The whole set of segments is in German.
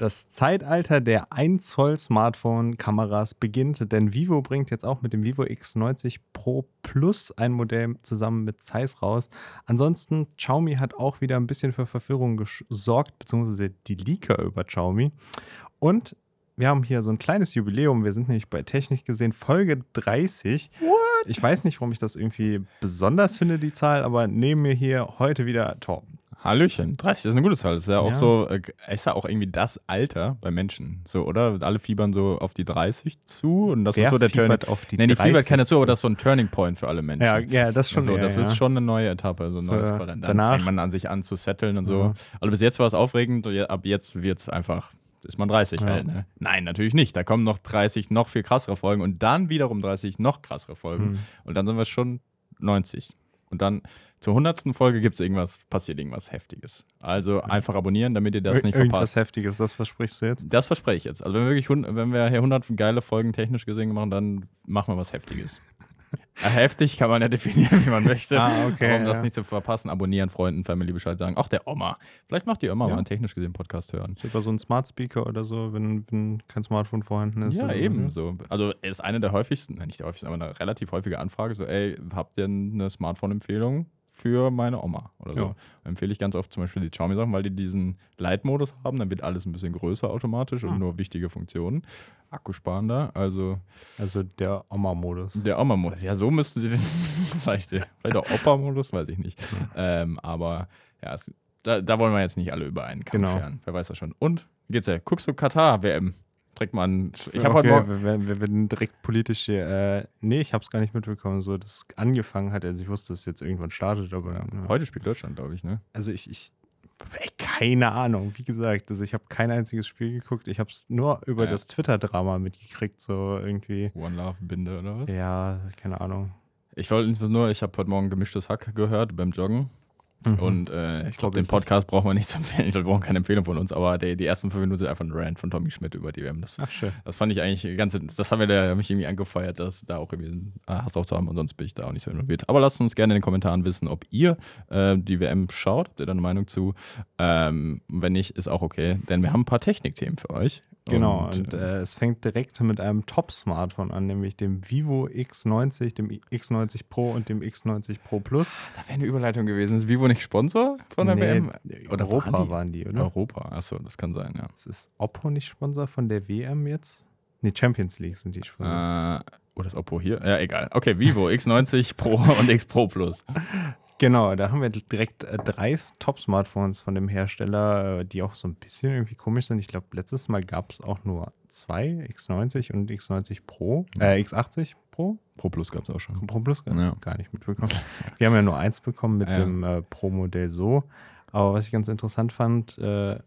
Das Zeitalter der 1 Zoll Smartphone-Kameras beginnt, denn Vivo bringt jetzt auch mit dem Vivo X90 Pro Plus ein Modell zusammen mit Zeiss raus. Ansonsten, Xiaomi hat auch wieder ein bisschen für Verwirrung gesorgt, beziehungsweise die Leaker über Xiaomi. Und wir haben hier so ein kleines Jubiläum. Wir sind nämlich bei Technik gesehen Folge 30. What? Ich weiß nicht, warum ich das irgendwie besonders finde, die Zahl, aber neben mir hier heute wieder Torben. Hallöchen, 30 ist eine gute Zahl. Das ist ja auch ja. so, äh, ist ja auch irgendwie das Alter bei Menschen. So, oder? Alle fiebern so auf die 30 zu und das Wer ist so der Turning auf die Nee, die fiebert keiner zu, aber das ist so ein Turning Point für alle Menschen. Ja, ja das schon. So, eher, das ja. ist schon eine neue Etappe, so ein so, neues Dann danach, fängt man an, sich an zu setteln und so. Ja. Also bis jetzt war es aufregend, ab jetzt wird es einfach ist man 30 ja. halt. Ne? Nein, natürlich nicht. Da kommen noch 30 noch viel krassere Folgen und dann wiederum 30 noch krassere Folgen. Hm. Und dann sind wir schon 90. Und dann zur 100. Folge gibt es irgendwas, passiert irgendwas Heftiges. Also einfach abonnieren, damit ihr das Ir nicht verpasst. Irgendwas Heftiges, das versprichst du jetzt? Das verspreche ich jetzt. Also wenn wir, wirklich, wenn wir hier 100 geile Folgen technisch gesehen machen, dann machen wir was Heftiges. Heftig kann man ja definieren, wie man möchte. ah, okay, um ja. das nicht zu verpassen, abonnieren, Freunden, Family Bescheid sagen. Auch der Oma. Vielleicht macht die Oma ja. mal einen technisch gesehen Podcast hören. Über so einen Smart Speaker oder so, wenn, wenn kein Smartphone vorhanden ist. Ja, eben so. Also ist eine der häufigsten, nein, nicht der häufigsten, aber eine relativ häufige Anfrage. So, ey, habt ihr eine Smartphone-Empfehlung? Für meine Oma oder so. Ja. Empfehle ich ganz oft zum Beispiel die Xiaomi-Sachen, weil die diesen Light-Modus haben. Dann wird alles ein bisschen größer automatisch und ah. nur wichtige Funktionen. Akkusparender, also. Also der Oma-Modus. Der Oma-Modus. Ja, so müssten sie den. vielleicht, vielleicht auch Opa-Modus, weiß ich nicht. Ja. Ähm, aber ja, es, da, da, wollen wir jetzt nicht alle über einen Kamm genau. scheren. Wer weiß das schon. Und, geht's ja? Guckst du Katar-WM? Direkt mal ein. Ich habe okay, heute wir, wir, werden direkt politisch hier. Äh, nee, ich habe es gar nicht mitbekommen, so dass es angefangen hat. Also ich wusste, dass es jetzt irgendwann startet, aber. Ja, heute spielt Deutschland, glaube ich, ne? Also ich, ich keine Ahnung, wie gesagt, also ich habe kein einziges Spiel geguckt. Ich habe es nur über ja. das Twitter-Drama mitgekriegt, so irgendwie. One Love Binde oder was? Ja, keine Ahnung. Ich wollte nur, ich habe heute Morgen gemischtes Hack gehört beim Joggen Mhm. Und äh, ich glaube, den Podcast brauchen wir nicht zu empfehlen. Ich glaube, wir brauchen keine Empfehlung von uns, aber die, die ersten fünf Minuten sind einfach ein Rant von Tommy Schmidt über die WM. Das, Ach, schön. Das fand ich eigentlich ganz, das haben wir da mich irgendwie angefeuert, dass da auch irgendwie Hass drauf zu haben und sonst bin ich da auch nicht so involviert. Aber lasst uns gerne in den Kommentaren wissen, ob ihr äh, die WM schaut. Habt ihr da eine Meinung zu? Ähm, wenn nicht, ist auch okay, denn wir haben ein paar Technikthemen für euch. Genau, und, und äh, es fängt direkt mit einem Top-Smartphone an, nämlich dem Vivo X90, dem X90 Pro und dem X90 Pro Plus. Da wäre eine Überleitung gewesen. Ist Vivo nicht Sponsor von der nee, WM? Oder Europa waren die, waren die, oder? Europa, achso, das kann sein, ja. Ist Oppo nicht Sponsor von der WM jetzt? Nee, Champions League sind die Sponsor. Äh, oder ist Oppo hier? Ja, egal. Okay, Vivo X90 Pro und X Pro Plus. Genau, da haben wir direkt äh, drei Top-Smartphones von dem Hersteller, äh, die auch so ein bisschen irgendwie komisch sind. Ich glaube, letztes Mal gab es auch nur zwei, X90 und X90 Pro, äh, X80 Pro. Pro Plus gab es auch schon. Pro Plus ja. gar nicht mitbekommen. wir haben ja nur eins bekommen mit ja. dem äh, Pro-Modell so. Aber was ich ganz interessant fand, äh,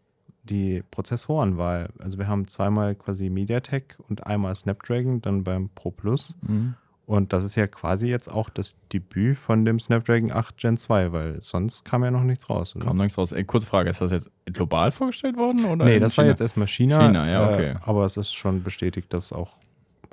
die Prozessorenwahl. Also wir haben zweimal quasi MediaTek und einmal Snapdragon, dann beim Pro Plus. Mhm. Und das ist ja quasi jetzt auch das Debüt von dem Snapdragon 8 Gen 2, weil sonst kam ja noch nichts raus. Oder? Kam nichts raus. Ey, kurze Frage, ist das jetzt global vorgestellt worden? Oder nee, das China? war jetzt erstmal China. China, ja, okay. Äh, aber es ist schon bestätigt, dass auch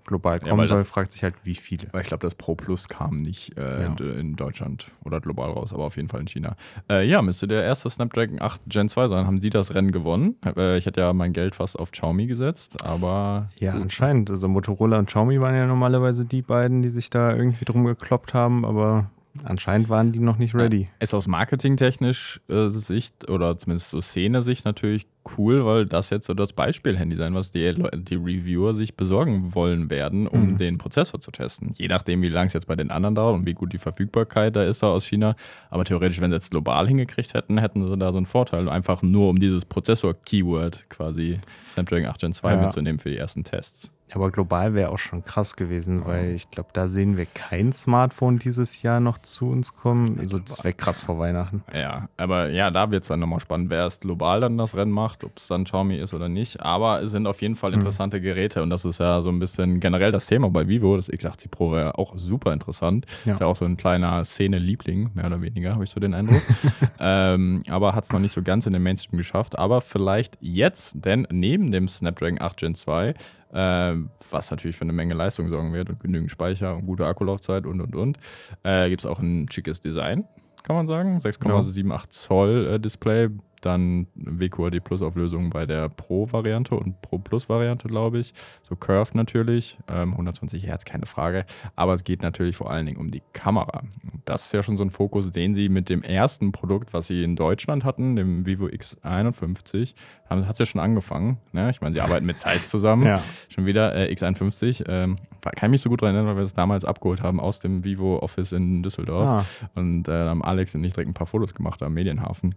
global kommen ja, soll, das, fragt sich halt, wie viele. Weil ich glaube, das Pro Plus kam nicht äh, ja. in, Deutschland oder global raus, aber auf jeden Fall in China. Äh, ja, müsste der erste Snapdragon 8 Gen 2 sein. Haben die das Rennen gewonnen? Äh, ich hätte ja mein Geld fast auf Xiaomi gesetzt, aber. Ja, gut. anscheinend. Also Motorola und Xiaomi waren ja normalerweise die beiden, die sich da irgendwie drum gekloppt haben, aber Anscheinend waren die noch nicht ready. Ist aus marketingtechnisch äh, Sicht oder zumindest so Szene-Sicht natürlich cool, weil das jetzt so das Beispiel-Handy sein, was die, die Reviewer sich besorgen wollen werden, um mhm. den Prozessor zu testen. Je nachdem, wie lange es jetzt bei den anderen dauert und wie gut die Verfügbarkeit da ist aus China. Aber theoretisch, wenn sie jetzt global hingekriegt hätten, hätten sie da so einen Vorteil. Einfach nur um dieses Prozessor-Keyword quasi Snapdragon 8 Gen 2 ja. mitzunehmen für die ersten Tests. Aber global wäre auch schon krass gewesen, weil ich glaube, da sehen wir kein Smartphone dieses Jahr noch zu uns kommen. Also das wäre krass vor Weihnachten. Ja, aber ja, da wird es dann nochmal spannend, wer es global dann das Rennen macht, ob es dann Xiaomi ist oder nicht. Aber es sind auf jeden Fall mhm. interessante mhm. Geräte und das ist ja so ein bisschen generell das Thema bei Vivo. Das X80 Pro wäre auch super interessant. Ja. Ist ja auch so ein kleiner Szene-Liebling, mehr oder weniger, habe ich so den Eindruck. ähm, aber hat es noch nicht so ganz in den Mainstream geschafft. Aber vielleicht jetzt, denn neben dem Snapdragon 8 Gen 2 äh, was natürlich für eine Menge Leistung sorgen wird und genügend Speicher und gute Akkulaufzeit und und und. Äh, Gibt es auch ein schickes Design, kann man sagen. 6,78 Zoll äh, Display, dann WQAD Plus Auflösung bei der Pro-Variante und Pro Plus-Variante, glaube ich. So Curved natürlich, ähm, 120 Hertz, keine Frage. Aber es geht natürlich vor allen Dingen um die Kamera. Das ist ja schon so ein Fokus, den sie mit dem ersten Produkt, was sie in Deutschland hatten, dem Vivo X51, haben, hat es ja schon angefangen. Ne? Ich meine, sie arbeiten mit Zeiss zusammen. ja. Schon wieder äh, X51. Ähm, kann ich mich so gut daran erinnern, weil wir es damals abgeholt haben aus dem Vivo Office in Düsseldorf. Ah. Und äh, haben Alex und ich direkt ein paar Fotos gemacht am Medienhafen.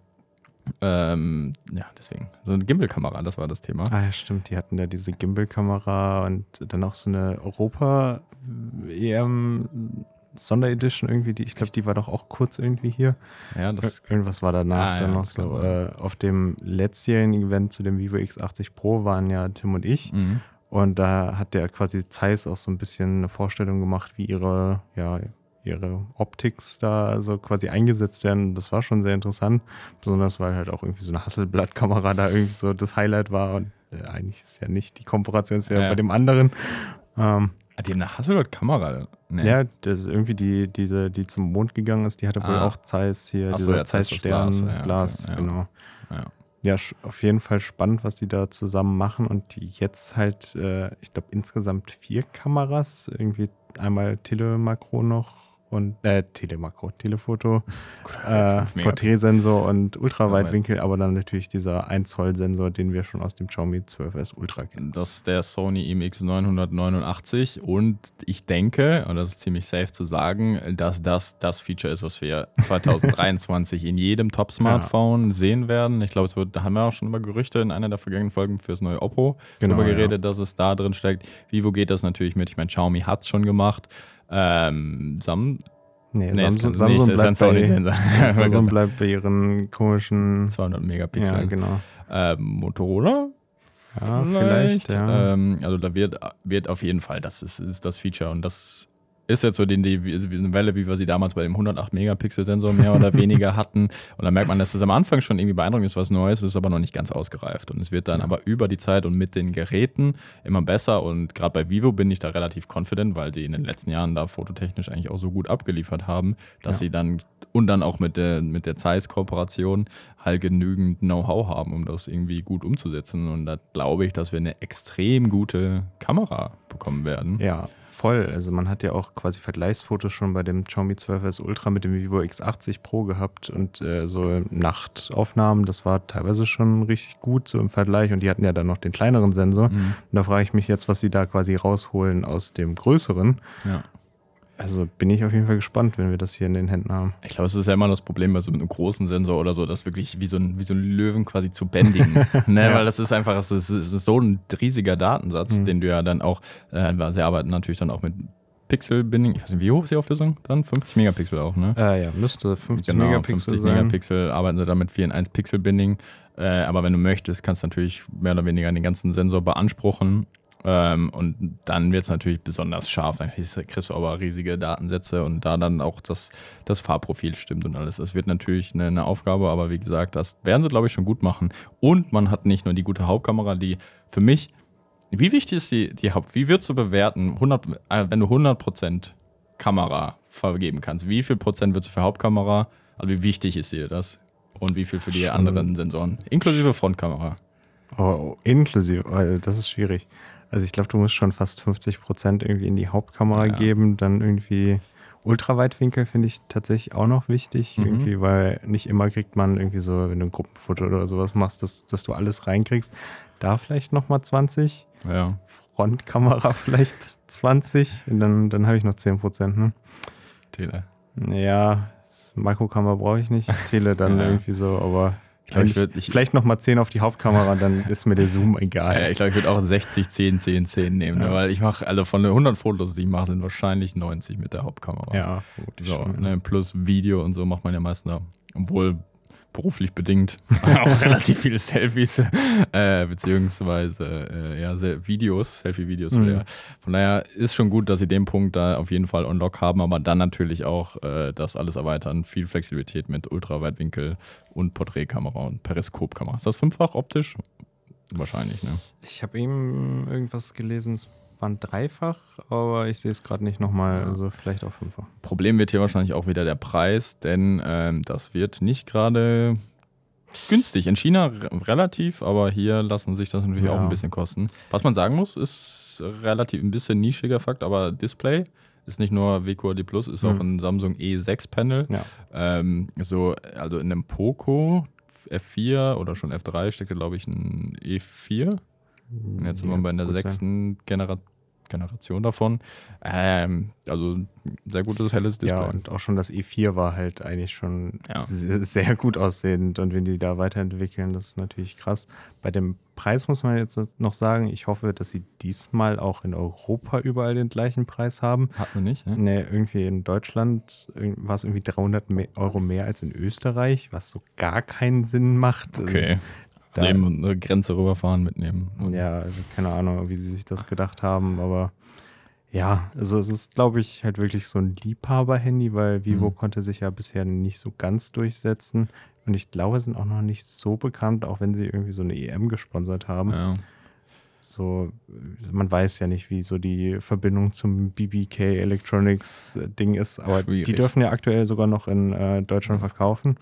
Ähm, ja, deswegen. So eine Gimbal-Kamera, das war das Thema. Ah ja, stimmt. Die hatten ja diese Gimbal-Kamera und dann auch so eine Europa-EM Sonderedition irgendwie, die, ich glaube, die war doch auch kurz irgendwie hier. Ja, das Irgendwas war danach ah, dann ja, noch so. Äh, auf dem letztjährigen Event zu dem Vivo X80 Pro waren ja Tim und ich. Mhm. Und da hat der quasi Zeiss auch so ein bisschen eine Vorstellung gemacht, wie ihre, ja, ihre Optics da so quasi eingesetzt werden. Das war schon sehr interessant, besonders weil halt auch irgendwie so eine Hasselblatt-Kamera da irgendwie so das Highlight war und äh, eigentlich ist ja nicht die Komparation, ist ja, ja. bei dem anderen. Ähm, die haben eine Hasselblatt-Kamera? Nee. Ja, das ist irgendwie die, diese, die zum Mond gegangen ist, die hatte wohl ah. auch Zeiss hier, Achso, ja, Zeiss Stern, Glas, ja, Glas okay, genau. Ja. ja. auf jeden Fall spannend, was die da zusammen machen und die jetzt halt, äh, ich glaube, insgesamt vier Kameras, irgendwie einmal Telemakro noch und äh, Telemakro, Telefoto, äh, Porträtsensor und Ultraweitwinkel, aber dann natürlich dieser 1 Zoll Sensor, den wir schon aus dem Xiaomi 12S Ultra kennen. Das ist der Sony IMX989 und ich denke, und das ist ziemlich safe zu sagen, dass das das Feature ist, was wir 2023 in jedem Top-Smartphone ja. sehen werden. Ich glaube, es wird, da haben wir auch schon über Gerüchte in einer der vergangenen Folgen fürs neue Oppo genau, darüber geredet, ja. dass es da drin steckt. Vivo geht das natürlich mit. Ich meine, Xiaomi hat es schon gemacht. Ähm, Sam Nee, nee Samsung, Samsung, nee, bleibt bei, Samsung bleibt bei ihren komischen 200 Megapixel. Ja, genau. Ähm, Motorola? Ja, vielleicht, vielleicht ja. Ähm, also da wird, wird auf jeden Fall, das ist, ist das Feature und das ist jetzt so die, die, die Welle, wie wir sie damals bei dem 108-Megapixel-Sensor mehr oder weniger hatten. Und dann merkt man, dass es am Anfang schon irgendwie beeindruckend ist, was Neues ist, aber noch nicht ganz ausgereift. Und es wird dann aber über die Zeit und mit den Geräten immer besser. Und gerade bei Vivo bin ich da relativ confident, weil sie in den letzten Jahren da fototechnisch eigentlich auch so gut abgeliefert haben, dass ja. sie dann und dann auch mit der, mit der Zeiss-Kooperation halt genügend Know-how haben, um das irgendwie gut umzusetzen. Und da glaube ich, dass wir eine extrem gute Kamera bekommen werden. Ja, voll. Also man hat ja auch quasi Vergleichsfotos schon bei dem Xiaomi 12S Ultra mit dem Vivo X80 Pro gehabt und äh, so Nachtaufnahmen, das war teilweise schon richtig gut so im Vergleich und die hatten ja dann noch den kleineren Sensor. Mhm. Und da frage ich mich jetzt, was sie da quasi rausholen aus dem größeren. Ja. Also bin ich auf jeden Fall gespannt, wenn wir das hier in den Händen haben. Ich glaube, es ist ja immer das Problem bei so einem großen Sensor oder so, das wirklich wie so ein, wie so ein Löwen quasi zu bändigen. ne? ja. Weil das ist einfach, es ist, ist so ein riesiger Datensatz, mhm. den du ja dann auch, äh, sie arbeiten natürlich dann auch mit Pixel-Binding. Ich weiß nicht, wie hoch ist die Auflösung dann? 50 Megapixel auch, ne? Äh, ja, müsste 50 genau, Megapixel 50 sein. Megapixel arbeiten sie damit 4 in 1 Pixel-Binding. Äh, aber wenn du möchtest, kannst du natürlich mehr oder weniger den ganzen Sensor beanspruchen ähm, und dann wird es natürlich besonders scharf. Dann kriegst du aber riesige Datensätze und da dann auch das, das Fahrprofil stimmt und alles. Das wird natürlich eine, eine Aufgabe, aber wie gesagt, das werden sie, glaube ich, schon gut machen. Und man hat nicht nur die gute Hauptkamera, die für mich, wie wichtig ist die, die Haupt, wie würdest du bewerten, 100, äh, wenn du 100% Kamera vergeben kannst, wie viel Prozent würdest du für Hauptkamera, also wie wichtig ist dir das? Und wie viel für die anderen Sensoren, inklusive Frontkamera? Oh, inklusive, oh, das ist schwierig. Also ich glaube, du musst schon fast 50 Prozent irgendwie in die Hauptkamera ja. geben. Dann irgendwie Ultraweitwinkel finde ich tatsächlich auch noch wichtig. Mhm. Irgendwie, weil nicht immer kriegt man irgendwie so, wenn du ein Gruppenfoto oder sowas machst, dass, dass du alles reinkriegst. Da vielleicht nochmal 20. Ja. Frontkamera vielleicht 20. Und dann, dann habe ich noch 10 Prozent. Ne? Tele. Ja, Makrokamera brauche ich nicht. Tele dann ja. irgendwie so, aber glaub, ich würd, ich, vielleicht nochmal 10 auf die Hauptkamera, dann ist mir der Zoom egal. Ja, ich glaube, ich würde auch 60, 10, 10, 10 nehmen, ne? ja. ne? weil ich mache, also von den 100 Fotos, die ich mache, sind wahrscheinlich 90 mit der Hauptkamera. Ja, so, ne? Plus Video und so macht man ja meistens. Obwohl beruflich bedingt auch relativ viele Selfies, äh, beziehungsweise äh, ja, Videos, Selfie-Videos. Mhm. Von daher ist schon gut, dass sie den Punkt da auf jeden Fall on-lock haben, aber dann natürlich auch äh, das alles erweitern. Viel Flexibilität mit Ultraweitwinkel und Porträtkamera und Periskopkamera. Ist das fünffach optisch? Wahrscheinlich, ne? Ich habe eben irgendwas gelesen, es waren dreifach, aber ich sehe es gerade nicht nochmal, also vielleicht auch fünffach. Problem wird hier wahrscheinlich auch wieder der Preis, denn ähm, das wird nicht gerade günstig. In China relativ, aber hier lassen sich das natürlich ja. auch ein bisschen kosten. Was man sagen muss, ist relativ ein bisschen nischiger Fakt, aber Display ist nicht nur WQAD Plus, ist mhm. auch ein Samsung E6 Panel. Ja. Ähm, so, also in einem Poco F4 oder schon F3 steckt, glaube ich, ein E4. Und jetzt sind ja, wir bei der sechsten Generation Generation davon. Ähm, also sehr gutes helles Display. Ja, und auch schon das E4 war halt eigentlich schon ja. sehr gut aussehend. Und wenn die da weiterentwickeln, das ist natürlich krass. Bei dem Preis muss man jetzt noch sagen, ich hoffe, dass sie diesmal auch in Europa überall den gleichen Preis haben. Hat man nicht, ne? Nee, irgendwie in Deutschland war es irgendwie 300 Euro mehr als in Österreich, was so gar keinen Sinn macht. Okay. Da, Eben eine Grenze rüberfahren, mitnehmen. Ja, also keine Ahnung, wie sie sich das gedacht haben, aber ja, also es ist, glaube ich, halt wirklich so ein Liebhaber-Handy, weil Vivo mhm. konnte sich ja bisher nicht so ganz durchsetzen. Und ich glaube, sind auch noch nicht so bekannt, auch wenn sie irgendwie so eine EM gesponsert haben. Ja. So, man weiß ja nicht, wie so die Verbindung zum BBK Electronics Ding ist, aber Schwierig. die dürfen ja aktuell sogar noch in äh, Deutschland verkaufen.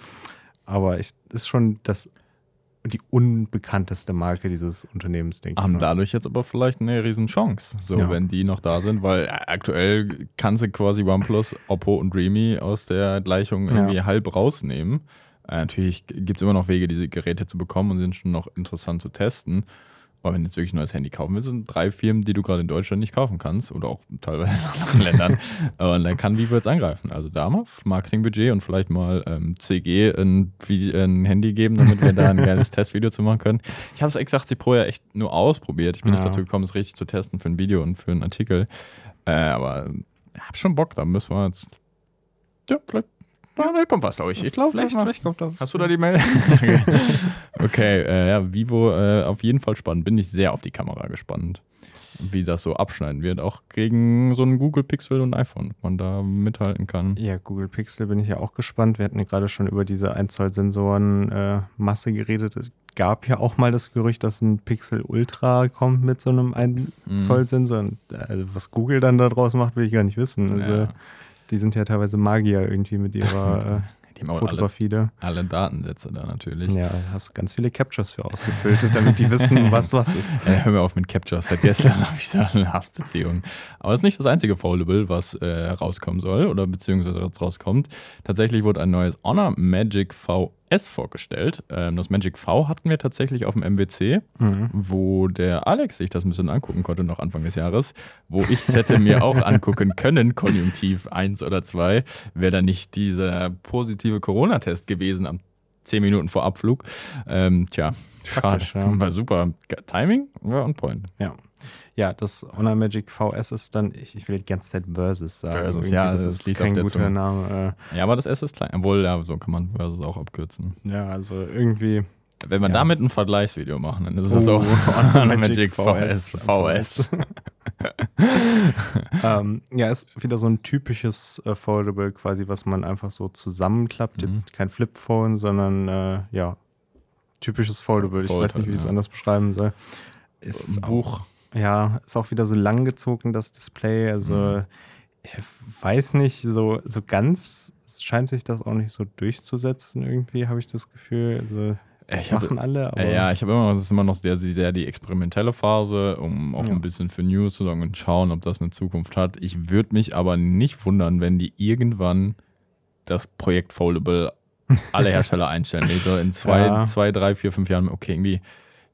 Aber es ist schon das die unbekannteste Marke dieses Unternehmens, denke ich. Haben dadurch jetzt aber vielleicht eine Riesenchance, so ja. wenn die noch da sind, weil aktuell kannst du quasi OnePlus, Oppo und Realme aus der Gleichung irgendwie ja. halb rausnehmen. Äh, natürlich gibt es immer noch Wege, diese Geräte zu bekommen und sind schon noch interessant zu testen. Aber wenn du jetzt wirklich ein neues Handy kaufen willst, sind drei Firmen, die du gerade in Deutschland nicht kaufen kannst oder auch teilweise in anderen Ländern. Und dann kann Vivo jetzt angreifen. Also da mal Marketingbudget und vielleicht mal ähm, CG ein, ein, Handy geben, damit wir da ein geiles Testvideo zu machen können. Ich habe das X80 Pro ja echt nur ausprobiert. Ich bin ja. nicht dazu gekommen, es richtig zu testen für ein Video und für einen Artikel. Äh, aber ich habe schon Bock, da müssen wir jetzt. Ja, vielleicht ja, da kommt was, glaube ich. Ich glaube, vielleicht, vielleicht kommt das. Hast du da die Mail? okay, okay äh, ja, Vivo äh, auf jeden Fall spannend. Bin ich sehr auf die Kamera gespannt, wie das so abschneiden wird. Auch gegen so ein Google Pixel und iPhone, ob man da mithalten kann. Ja, Google Pixel bin ich ja auch gespannt. Wir hatten ja gerade schon über diese 1 Zoll Sensoren äh, Masse geredet. Es gab ja auch mal das Gerücht, dass ein Pixel Ultra kommt mit so einem 1 mhm. Zoll Sensor. Also was Google dann daraus macht, will ich gar nicht wissen. Also ja die sind ja teilweise Magier irgendwie mit ihrer äh, Fotografie alle, da. Alle Datensätze da natürlich. Ja, hast ganz viele Captures für ausgefüllt, damit die wissen, was was ist. Ja, hör mir auf mit Captures. Seit gestern habe ich da eine Hassbeziehung. Aber es ist nicht das einzige Foldable, was äh, rauskommen soll oder beziehungsweise rauskommt. Tatsächlich wurde ein neues Honor Magic V S vorgestellt. Ähm, das Magic V hatten wir tatsächlich auf dem MWC, mhm. wo der Alex sich das ein bisschen angucken konnte, noch Anfang des Jahres, wo ich es hätte mir auch angucken können, Konjunktiv 1 oder 2, wäre da nicht dieser positive Corona-Test gewesen am 10 Minuten vor Abflug. Ähm, tja, schade. Ja. War super. Timing war on point. Ja. Ja, das Honor Magic VS ist dann, ich, ich will die ganze Zeit Versus sagen. Versus, ja, das, das ist kein guter. Name. Äh. Ja, aber das S ist klein. Obwohl, ja, so kann man Versus auch abkürzen. Ja, also irgendwie. Wenn wir ja. damit ein Vergleichsvideo machen, dann ist es oh, so Honor Magic, Magic VS. VS. ähm, ja, ist wieder so ein typisches äh, Foldable quasi, was man einfach so zusammenklappt. Mhm. Jetzt kein Flipphone, sondern äh, ja, typisches Foldable. Ich weiß nicht, wie ich es anders beschreiben soll. Ist Buch. Auch, ja, ist auch wieder so langgezogen, das Display. Also, mhm. ich weiß nicht, so, so ganz scheint sich das auch nicht so durchzusetzen, irgendwie, habe ich das Gefühl. Also, das ich machen hab, alle. Aber ja, ich habe immer noch, das ist immer noch sehr, sehr die experimentelle Phase, um auch ja. ein bisschen für News zu sagen und schauen, ob das eine Zukunft hat. Ich würde mich aber nicht wundern, wenn die irgendwann das Projekt Foldable alle Hersteller einstellen. so in zwei, ja. zwei, drei, vier, fünf Jahren, okay, irgendwie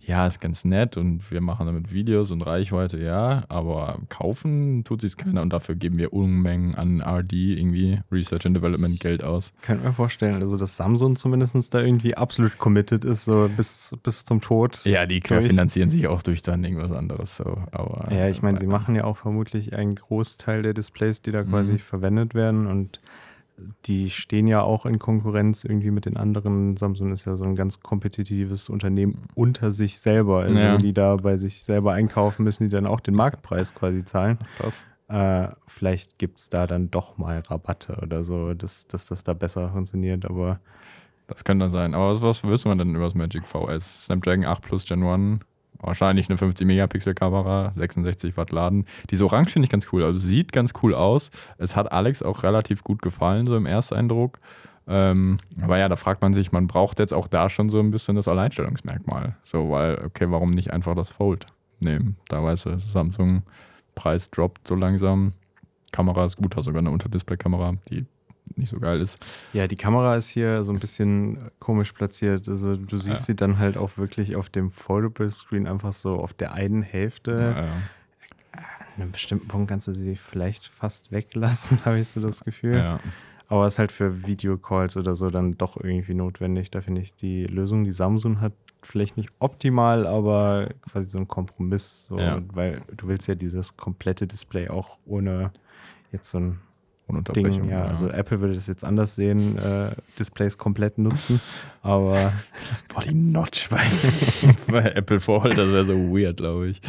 ja, ist ganz nett und wir machen damit Videos und Reichweite, ja, aber kaufen tut sich keiner und dafür geben wir Unmengen an RD, irgendwie Research and Development Geld aus. Könnt mir vorstellen, also dass Samsung zumindest da irgendwie absolut committed ist, so bis, bis zum Tod. Ja, die finanzieren sich auch durch dann irgendwas anderes, so, aber. Ja, ich meine, sie machen ja auch vermutlich einen Großteil der Displays, die da quasi mhm. verwendet werden und die stehen ja auch in Konkurrenz irgendwie mit den anderen. Samsung ist ja so ein ganz kompetitives Unternehmen unter sich selber. Also ja. die da bei sich selber einkaufen, müssen die dann auch den Marktpreis quasi zahlen. Äh, vielleicht gibt es da dann doch mal Rabatte oder so, dass, dass das da besser funktioniert, aber. Das könnte dann sein. Aber was, was wüsste man denn über das Magic VS? Snapdragon 8 Plus Gen 1 Wahrscheinlich eine 50-Megapixel-Kamera, 66 Watt Laden. Diese Orange finde ich ganz cool. Also sieht ganz cool aus. Es hat Alex auch relativ gut gefallen, so im Ersteindruck. Ähm, aber ja, da fragt man sich, man braucht jetzt auch da schon so ein bisschen das Alleinstellungsmerkmal. So, weil, okay, warum nicht einfach das Fold nehmen? Da weiß du, Samsung Preis droppt so langsam. Kamera ist gut, hat sogar eine Unterdisplay-Kamera, die nicht so geil ist. Ja, die Kamera ist hier so ein bisschen komisch platziert. Also du siehst ja. sie dann halt auch wirklich auf dem Foldable Screen einfach so auf der einen Hälfte. Ja, ja. An einem bestimmten Punkt kannst du sie vielleicht fast weglassen, habe ich so das Gefühl. Ja. Aber es ist halt für Videocalls oder so dann doch irgendwie notwendig. Da finde ich die Lösung, die Samsung hat, vielleicht nicht optimal, aber quasi so ein Kompromiss. So, ja. Weil du willst ja dieses komplette Display auch ohne jetzt so ein Ding. Ja, ja, also Apple würde das jetzt anders sehen, äh, Displays komplett nutzen, aber boah, die Notch bei, bei Apple Fold, das wäre so weird, glaube ich.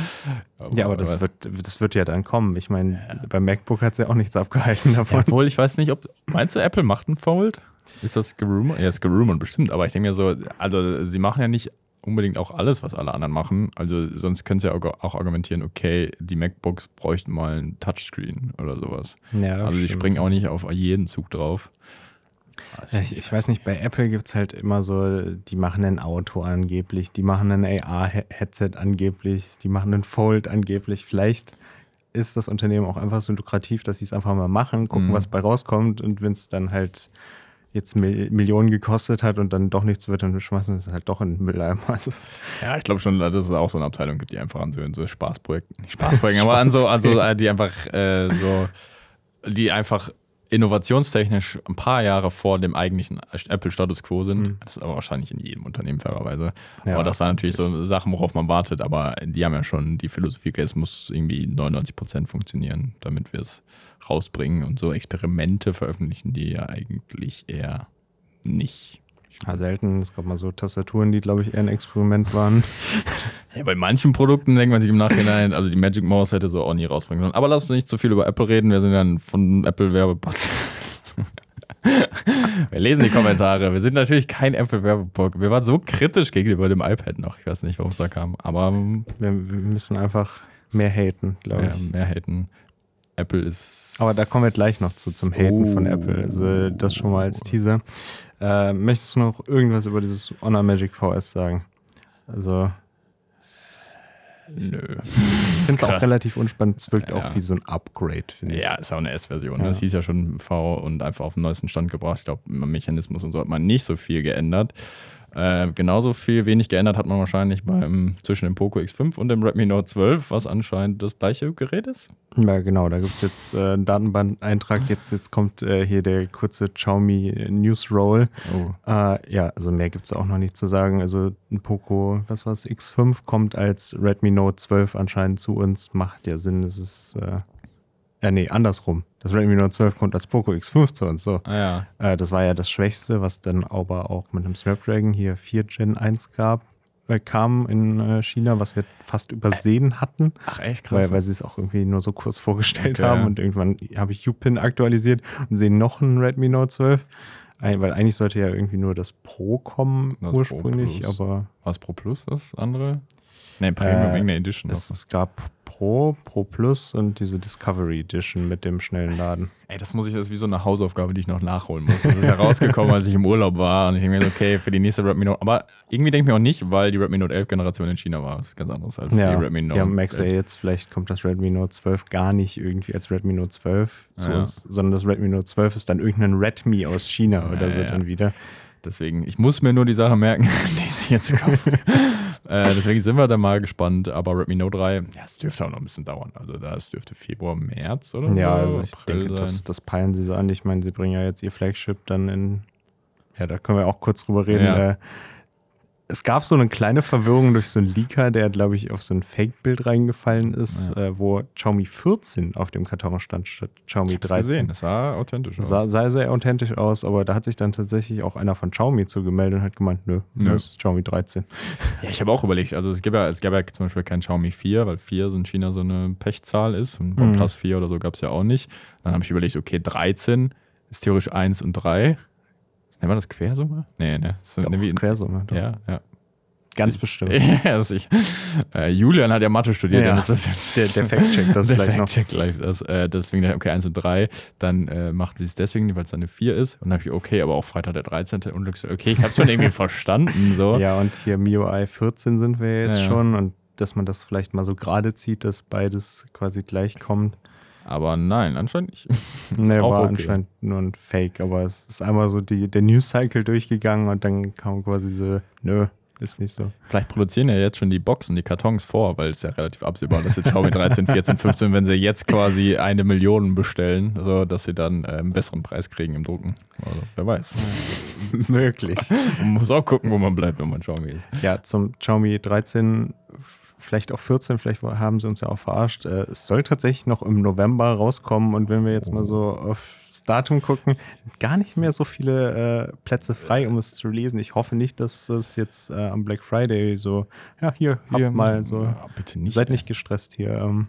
Aber, ja, aber das wird, das wird ja dann kommen. Ich meine, ja. beim MacBook hat es ja auch nichts abgehalten davon. obwohl, ich weiß nicht, ob, meinst du, Apple macht einen Fold? Ist das gerumort? Ja, ist gerumort bestimmt, aber ich denke mir so, also sie machen ja nicht unbedingt auch alles, was alle anderen machen. Also sonst können sie ja auch argumentieren, okay, die MacBooks bräuchten mal ein Touchscreen oder sowas. Ja, also die springen auch nicht auf jeden Zug drauf. Ja, ich, ich, weiß nicht, bei Apple gibt es halt immer so, die machen ein Auto angeblich, die machen ein AR-Headset angeblich, die machen ein Fold angeblich. Vielleicht ist das Unternehmen auch einfach so lukrativ, dass sie es einfach mal machen, gucken, mhm. was bei rauskommt und wenn es dann halt jetzt Millionen gekostet hat und dann doch nichts wird, dann schmeißen wir es halt doch in den Mülleimer. Also ja, ich glaube schon, dass es auch so eine Abteilung gibt, die einfach an so, so Spaßprojekten, nicht Spaßprojekten, aber an so, an so, die einfach äh, so, die einfach innovationstechnisch ein paar Jahre vor dem eigentlichen Apple-Status quo sind. Mhm. Das ist aber wahrscheinlich in jedem Unternehmen fairerweise. Ja, aber das sind natürlich so Sachen, worauf man wartet. Aber die haben ja schon die Philosophie, es muss irgendwie 99 Prozent funktionieren, damit wir es rausbringen. Und so Experimente veröffentlichen die ja eigentlich eher nicht. Ja, selten. Es gab mal so Tastaturen, die, glaube ich, eher ein Experiment waren. ja, bei manchen Produkten denkt man sich im Nachhinein, also die Magic Mouse hätte so auch nie rausbringen sollen. Aber lass uns nicht zu viel über Apple reden. Wir sind dann von Apple Werbepodcast. wir lesen die Kommentare. Wir sind natürlich kein Apple Werbepodcast. Wir waren so kritisch gegenüber dem iPad noch. Ich weiß nicht, warum es da kam. Aber wir, wir müssen einfach mehr haten, glaube ich. Ja, mehr haten. Apple ist. Aber da kommen wir gleich noch zu, zum Haten oh. von Apple. Also das schon mal als Teaser. Äh, möchtest du noch irgendwas über dieses Honor Magic VS sagen? Also. Nö. Ich finde es auch relativ unspannend. Es wirkt ja. auch wie so ein Upgrade, finde ich. Ja, ist auch eine S-Version. Ja. Das hieß ja schon V und einfach auf den neuesten Stand gebracht. Ich glaube, im Mechanismus und so hat man nicht so viel geändert. Äh, genauso viel wenig geändert hat man wahrscheinlich beim zwischen dem Poco X5 und dem Redmi Note 12, was anscheinend das gleiche Gerät ist. Ja, genau, da gibt es jetzt äh, einen Datenbankeintrag. Jetzt, jetzt kommt äh, hier der kurze Xiaomi News Roll. Oh. Äh, ja, also mehr gibt es auch noch nicht zu sagen. Also ein Poco, was war es, X5 kommt als Redmi Note 12 anscheinend zu uns. Macht ja Sinn, es ist äh, nee, andersrum. Das Redmi Note 12 kommt als Poco X5 zu uns. So. Ah, ja. Äh, das war ja das Schwächste, was dann aber auch mit einem Snapdragon hier 4 Gen 1 gab, äh, kam in äh, China, was wir fast übersehen hatten. Ach echt krass. Weil, weil sie es auch irgendwie nur so kurz vorgestellt okay. haben und irgendwann habe ich UPIN aktualisiert und sehe noch ein Redmi Note 12. Weil eigentlich sollte ja irgendwie nur das Pro kommen das ursprünglich, Pro aber. Was Pro Plus das andere? Nee, Premium äh, Edition. Es, es, gab Pro, Pro Plus und diese Discovery Edition mit dem schnellen Laden. Ey, das muss ich, das ist wie so eine Hausaufgabe, die ich noch nachholen muss. Das ist herausgekommen, als ich im Urlaub war und ich denke mir, okay, für die nächste Redmi Note, aber irgendwie denke ich mir auch nicht, weil die Redmi Note 11 Generation in China war. Das ist ganz anderes als ja, die Redmi Note. Ja, Max, ey, jetzt vielleicht kommt das Redmi Note 12 gar nicht irgendwie als Redmi Note 12 zu ja. uns, sondern das Redmi Note 12 ist dann irgendein Redmi aus China ja, oder so dann wieder. Deswegen, ich muss mir nur die Sache merken, die sie jetzt kaufen. Äh, deswegen sind wir da mal gespannt. Aber Redmi Note 3, ja, es dürfte auch noch ein bisschen dauern. Also das dürfte Februar, März oder Ja, also ich April denke, das, das peilen sie so an. Ich meine, sie bringen ja jetzt ihr Flagship dann in, ja, da können wir auch kurz drüber reden. Ja. Äh, es gab so eine kleine Verwirrung durch so einen Leaker, der, glaube ich, auf so ein Fake-Bild reingefallen ist, ja. äh, wo Xiaomi 14 auf dem Karton stand statt Xiaomi ich 13. Gesehen. Das sah authentisch aus. Sah, sah sehr authentisch aus, aber da hat sich dann tatsächlich auch einer von Xiaomi zugemeldet und hat gemeint, nö, nö. das ist Xiaomi 13. Ja, ich habe auch überlegt, also es gab, ja, es gab ja zum Beispiel kein Xiaomi 4, weil 4 so in China so eine Pechzahl ist und OnePlus mhm. 4 oder so gab es ja auch nicht. Dann habe ich überlegt, okay, 13 ist theoretisch 1 und 3 Nennen wir das Quersumme? Nee, ne? Das doch, Quersumme. Doch. Ja, ja. Ganz bestimmt. ja, sicher. Äh, Julian hat ja Mathe studiert, Ja. dann ist das jetzt. Der, der Fact-Check das der gleich noch. Fact-Check gleich das. Äh, deswegen dachte ich, okay, 1 und 3. Dann äh, macht sie es deswegen weil es eine 4 ist. Und dann habe ich, okay, aber auch Freitag der 13. Und dann ich so, okay, ich habe es schon irgendwie verstanden. So. Ja, und hier MIUI 14 sind wir jetzt Ja, ja. schon und dass man das vielleicht mal so gerade zieht, dass beides quasi gleich kommt. Aber nein, anscheinend nicht. Ne, auch war okay. anscheinend nur ein Fake, aber es ist einmal so die, der News-Cycle durchgegangen und dann kam quasi so, nö, ist nicht so. Vielleicht produzieren ja jetzt schon die Boxen, die Kartons vor, weil es ja relativ absehbar ist, dass jetzt Xiaomi 13, 14, 15, wenn sie jetzt quasi eine Million bestellen, so dass sie dann äh, einen besseren Preis kriegen im Drucken. Also, wer weiß. Möglich. Man muss auch gucken, wo man bleibt, wenn man Xiaomi ist. Ja, zum Xiaomi 13, f- vielleicht auch 14, vielleicht haben sie uns ja auch verarscht. Äh, Es soll tatsächlich noch im November rauskommen und wenn wir jetzt mal so aufs Datum gucken, gar nicht mehr so viele äh, Plätze frei, um es zu lesen. Ich hoffe nicht, dass es jetzt äh, am Black Friday so, ja, hier, habt mal so. Ja, bitte nicht. Seid nicht gestresst hier. Ähm,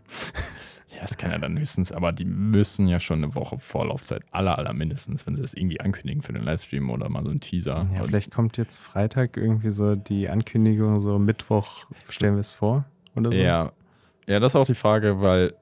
Ja, das kann ja dann höchstens, aber die müssen ja schon eine Woche Vorlaufzeit, aller, aller mindestens, wenn sie das irgendwie ankündigen für den Livestream oder mal so ein Teaser. ja, vielleicht kommt jetzt Freitag irgendwie so die Ankündigung, so Mittwoch stellen wir es vor oder so. Ja. ja, das ist auch die Frage, weil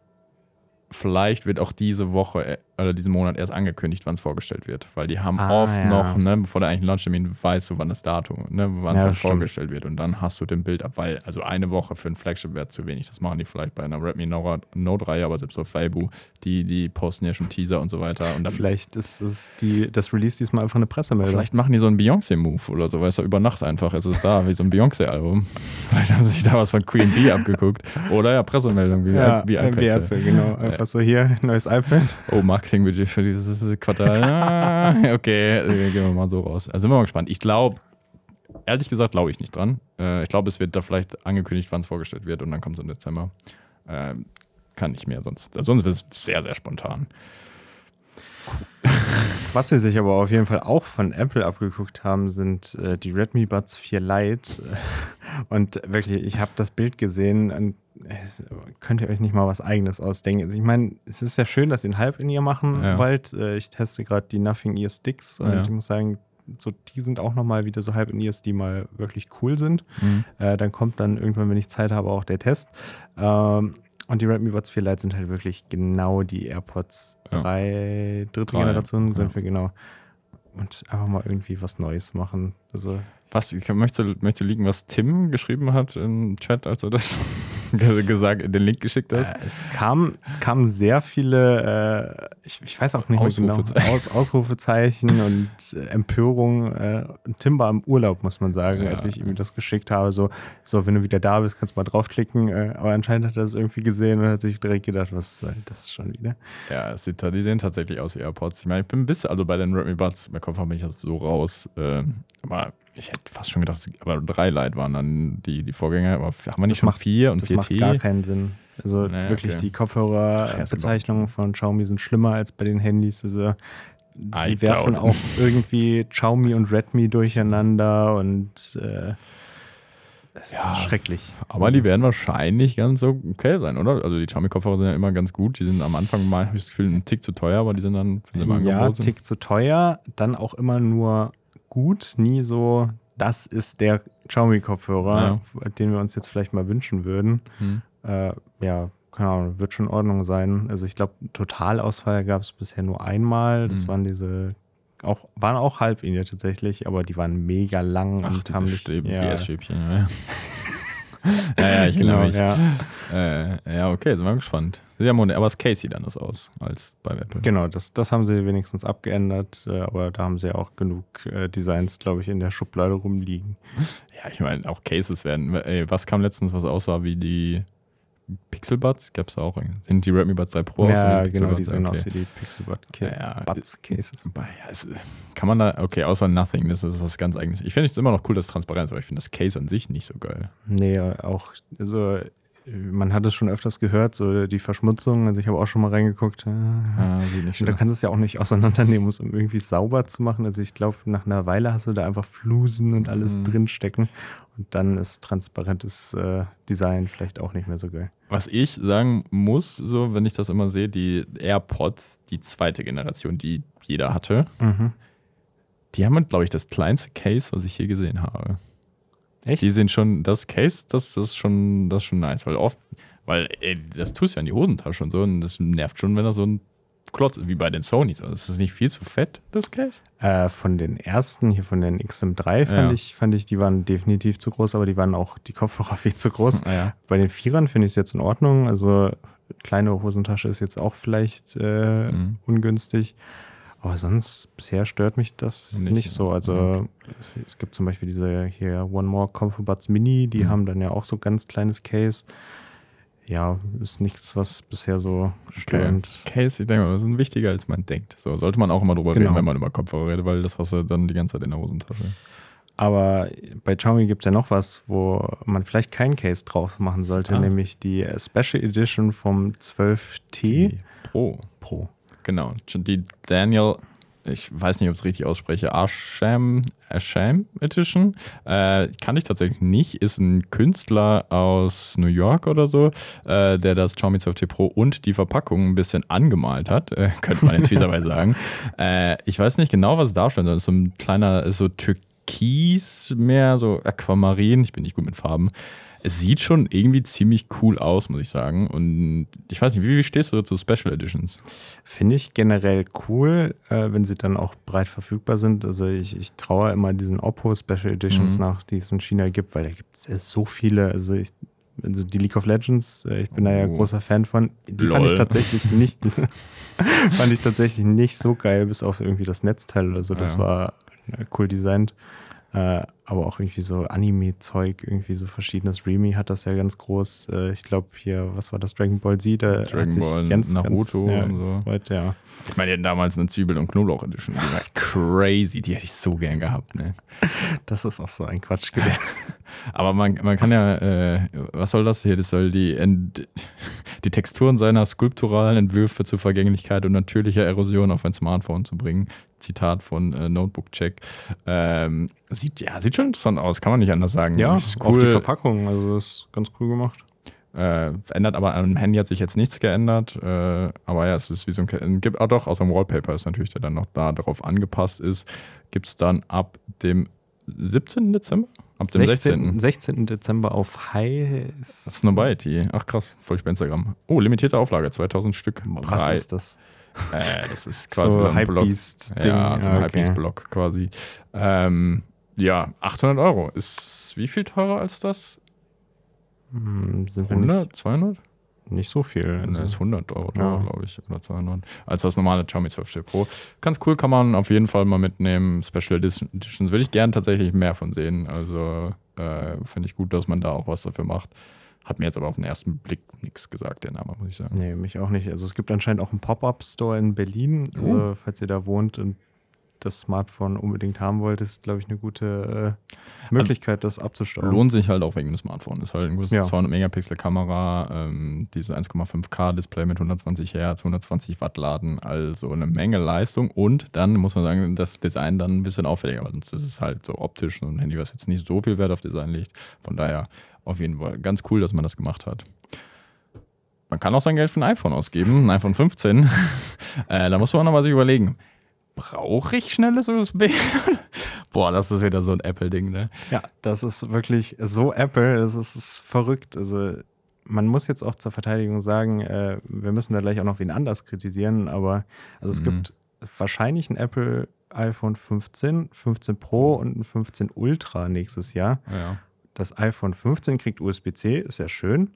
vielleicht wird auch diese Woche äh, oder diesen Monat erst angekündigt, wann es vorgestellt wird. Weil die haben Ah, oft ja. noch, ne, bevor der eigentlich Launchtermin weißt du, wann das Datum, ne, wann es Ja, vorgestellt wird. Und dann hast du den Bild ab, weil also eine Woche für ein Flagship wäre zu wenig. Das machen die vielleicht bei einer Redmi Note, Note 3, aber selbst auf Weibo, die, die posten ja schon Teaser und so weiter. Und dann Vielleicht ist es die, das Release diesmal einfach eine Pressemeldung. Vielleicht machen die so einen Beyoncé-Move oder so, weißt du, über Nacht einfach. Es ist da, wie so ein Beyoncé-Album. Vielleicht haben sie sich da was von Queen Bee abgeguckt. Oder ja, Pressemeldung, wie, ja, wie äh, wie. Apple, genau. Einfach so hier, neues iPad. Oh, Marketingbudget für dieses Quartal. Ah, okay, äh, gehen wir mal so raus. Also sind wir mal gespannt. Ich glaube, ehrlich gesagt, glaube ich nicht dran. Äh, ich glaube, es wird da vielleicht angekündigt, wann es vorgestellt wird und dann kommt es im Dezember. Ähm, kann nicht mehr, sonst, sonst wird es sehr, sehr spontan. Was sie sich aber auf jeden Fall auch von Apple abgeguckt haben, sind äh, die Redmi Buds 4 Lite. Und wirklich, ich habe das Bild gesehen und könnt ihr euch nicht mal was eigenes ausdenken. Also ich meine, es ist ja schön, dass ihr einen Halb in ihr machen Ja. wollt. Äh, ich teste gerade die Nothing Ear Sticks und Ja. ich muss sagen, so, die sind auch nochmal wieder so halb in Ears, die mal wirklich cool sind. Äh, dann kommt dann irgendwann, wenn ich Zeit habe, auch der Test. Ähm, und die Redmi Buds 4 Lite sind halt wirklich genau die AirPods Ja. 3, dritte Drei, Generation sind ja. wir genau. Und einfach mal irgendwie was Neues machen. Also, Was, ich möchte, möchte liegen, was Tim geschrieben hat im Chat, als er das gesagt, den Link geschickt hast? äh, es, kam, es kamen sehr viele, äh, ich, ich weiß auch nicht mehr genau, Ausrufezeichen. Aus, Ausrufezeichen und äh, Empörung. Äh, Tim war im Urlaub, muss man sagen, Ja. als ich ihm das geschickt habe. So, so, wenn du wieder da bist, kannst du mal draufklicken. Äh, aber anscheinend hat er das irgendwie gesehen und hat sich direkt gedacht, was soll das schon wieder? Ja, es sieht, die sehen tatsächlich aus wie AirPods. Ich meine, ich bin ein bisschen, also bei den Redmi Buds, bei Kopfhörer bin ich so raus. ähm, aber ich hätte fast schon gedacht, aber drei Lite waren dann die, die Vorgänger. Aber haben wir nicht Das schon macht- vier und Das vier macht T? gar keinen Sinn. Also Nee, wirklich, okay. die das Kopfhörerbezeichnungen von Xiaomi sind schlimmer als bei den Handys. Also, I sie werfen doubt auch irgendwie Xiaomi und Redmi durcheinander und äh, das Ja, ist schrecklich. Aber die werden wahrscheinlich ganz okay sein, oder? Also die Xiaomi-Kopfhörer sind ja immer ganz gut. Die sind am Anfang mal, habe ich das Gefühl, ein Tick zu teuer, aber die sind dann, wenn sie im Ja. Tick zu teuer, dann auch immer nur gut, nie so, das ist der Xiaomi-Kopfhörer, den wir uns jetzt vielleicht mal wünschen würden. Hm. Äh, ja, keine Ahnung, wird schon in Ordnung sein. Also ich glaube, Totalausfall gab es bisher nur einmal. Das Mhm. waren diese, auch, waren auch Halbinge tatsächlich, aber die waren mega lang Ach, und haben Stäbe, ja, die S-Schäbchen. Ja. ja, ja, ich genau, erinnere mich. ja. Äh, ja, okay, sind wir gespannt. Ja, Mone, aber das Case sieht anders aus als bei Apple. Genau, das, das haben sie wenigstens abgeändert, äh, aber da haben sie auch genug äh, Designs, glaube ich, in der Schublade rumliegen. Ja, ich meine, auch Cases werden. Ey, was kam letztens, was aussah wie die Pixel Buds? Gab es auch. Sind die Redmi Buds 3 Pro? aus ja, genau, Pixel die sehen Okay. aus wie die Pixelbud Ja, ja. Buds Cases. Ja, es, kann man da, okay, außer Nothing, das ist was ganz eigenes. Ich finde es immer noch cool, das Transparenz, aber ich finde das Case an sich nicht so geil. Nee, auch, also man hat es schon öfters gehört, so die Verschmutzung. Also ich habe auch schon mal reingeguckt. äh, Ah, da kannst du es ja auch nicht auseinandernehmen, um es irgendwie sauber zu machen. Also ich glaube, nach einer Weile hast du da einfach Flusen und alles Mhm. drinstecken. Und dann ist transparentes äh, Design vielleicht auch nicht mehr so geil. Was ich sagen muss, so, wenn ich das immer sehe, die AirPods, die zweite Generation, die jeder hatte, Mhm. die haben, glaube ich, das kleinste Case, was ich je gesehen habe. Echt? Die sind schon, das Case, das, das ist schon, das ist schon nice, weil oft, weil ey, das tust du ja in die Hosentasche und so und das nervt schon, wenn da so ein Klotz, wie bei den Sonys. Also ist das nicht viel zu fett, das Case? Äh, von den ersten, hier von den XM3, fand, Ja. ich, fand ich, die waren definitiv zu groß, aber die waren auch die Kopfhörer viel zu groß. Ja. Bei den Vierern finde ich es jetzt in Ordnung. Also kleine Hosentasche ist jetzt auch vielleicht äh, Mhm. ungünstig. Aber sonst, bisher stört mich das Nicht, nicht, so. Also okay. es gibt zum Beispiel diese hier One More Comfort Buds Mini, die Mhm. haben dann ja auch so ganz kleines Case. Ja, ist nichts, was bisher so störend. Case, ich denke mal, das ist wichtiger, als man denkt. So sollte man auch immer drüber Genau. reden, wenn man über Kopfhörer redet, weil das hast du dann die ganze Zeit in der Hosentasche. Aber bei Xiaomi gibt es ja noch was, wo man vielleicht kein Case drauf machen sollte, Ah. nämlich die Special Edition vom 12T Die Pro. Pro. Genau. Die Daniel, ich weiß nicht, ob ich es richtig ausspreche, Asham, Asham Edition. Äh, kann ich tatsächlich nicht. Ist ein Künstler aus New York oder so, äh, der das Xiaomi 12T Pro und die Verpackung ein bisschen angemalt hat. Äh, könnte man jetzt dabei sagen. Äh, ich weiß nicht genau, was es darstellt. Das ist so ein kleiner, ist so Türkis mehr, so Aquamarin. Ich bin nicht gut mit Farben. Es sieht schon irgendwie ziemlich cool aus, muss ich sagen. Und ich weiß nicht, wie, wie stehst du zu Special Editions? Finde ich generell cool, äh, wenn sie dann auch breit verfügbar sind. Also ich, ich traue immer diesen Oppo Special Editions Mhm. nach, die es in China gibt, weil da gibt es so viele. Also ich also die League of Legends, äh, ich bin da ja Oh. großer Fan von. Die fand ich tatsächlich nicht, fand ich tatsächlich nicht so geil, bis auf irgendwie das Netzteil oder so. Das Ja. war äh, cool designt. Äh, aber auch irgendwie so Anime-Zeug, irgendwie so verschiedenes. Remy hat das ja ganz groß. Äh, ich glaube hier, was war das? Dragon Ball Z, da Dragon hat sich Ball, ganz, Naruto ganz, ja, und so. gefreut, ja. Ich meine, die hatten damals eine Zwiebel- und Knoblauch-Edition. Crazy. Die hätte ich so gern gehabt. Ne? Das ist auch so ein Quatsch gewesen. Aber man, man kann ja, äh, was soll das hier? Das soll die, Ent- die Texturen seiner skulpturalen Entwürfe zur Vergänglichkeit und natürlicher Erosion auf ein Smartphone zu bringen. Zitat von äh, Notebook Check. Ähm, sieht, ja, sieht schon interessant aus, kann man nicht anders sagen. ja, Ist auch die Verpackung, also ist ganz cool gemacht. Äh, ändert aber am Handy hat sich jetzt nichts geändert. Äh, aber ja, es ist wie so ein. Gibt, ah, doch, außer dem Wallpaper ist natürlich, der dann noch da darauf angepasst ist. Gibt es dann ab dem 17. Dezember? Ab dem 16. 16. Dezember auf High. Das Snobiety. Ach krass, folge ich bei Instagram. Oh, limitierte Auflage, 2000 Stück. Was Drei- ist das? Äh, das ist quasi so, ein Block. Hypebeast-Ding. Ja, so ein okay. Hypebeast-Block quasi. Ähm, ja, 800 Euro. Ist wie viel teurer als das? Hm, Sind wir 100? nicht, 200? nicht so viel. Ne, ist 100 Euro teurer, Ja. glaube ich, oder 200. Als das normale Xiaomi 12 Pro. Ganz cool, kann man auf jeden Fall mal mitnehmen. Special Edition- Editions würde ich gern tatsächlich mehr von sehen. Also äh, finde ich gut, dass man da auch was dafür macht. Hat mir jetzt aber auf den ersten Blick nichts gesagt, der Name, muss ich sagen. Nee, mich auch nicht. Also es gibt anscheinend auch einen Pop-Up-Store in Berlin. Also falls ihr da wohnt und das Smartphone unbedingt haben wollt, ist, glaube ich, eine gute äh, Möglichkeit, das abzustauben. Lohnt sich halt auch wegen dem Smartphone. Ist halt ein gutes Ja. 200 Megapixel Kamera, ähm, diese 1,5K Display mit 120 Hertz, 120 Watt Laden, also eine Menge Leistung und dann muss man sagen, das Design dann ein bisschen auffälliger, weil sonst ist es halt so optisch und ein Handy, was jetzt nicht so viel Wert auf Design legt. Von daher auf jeden Fall ganz cool, dass man das gemacht hat. Man kann auch sein Geld für ein iPhone ausgeben, ein iPhone 15. äh, da muss man nochmal sich überlegen, brauche ich schnelles USB? Boah, das ist wieder so ein Apple-Ding, ne? Ja, das ist wirklich so Apple, das ist, ist verrückt. Also man muss jetzt auch zur Verteidigung sagen, äh, wir müssen da gleich auch noch wen anders kritisieren, aber also es Mhm. gibt wahrscheinlich ein Apple iPhone 15, 15 Pro und ein 15 Ultra nächstes Jahr. Ja. Das iPhone 15 kriegt USB-C, ist ja schön.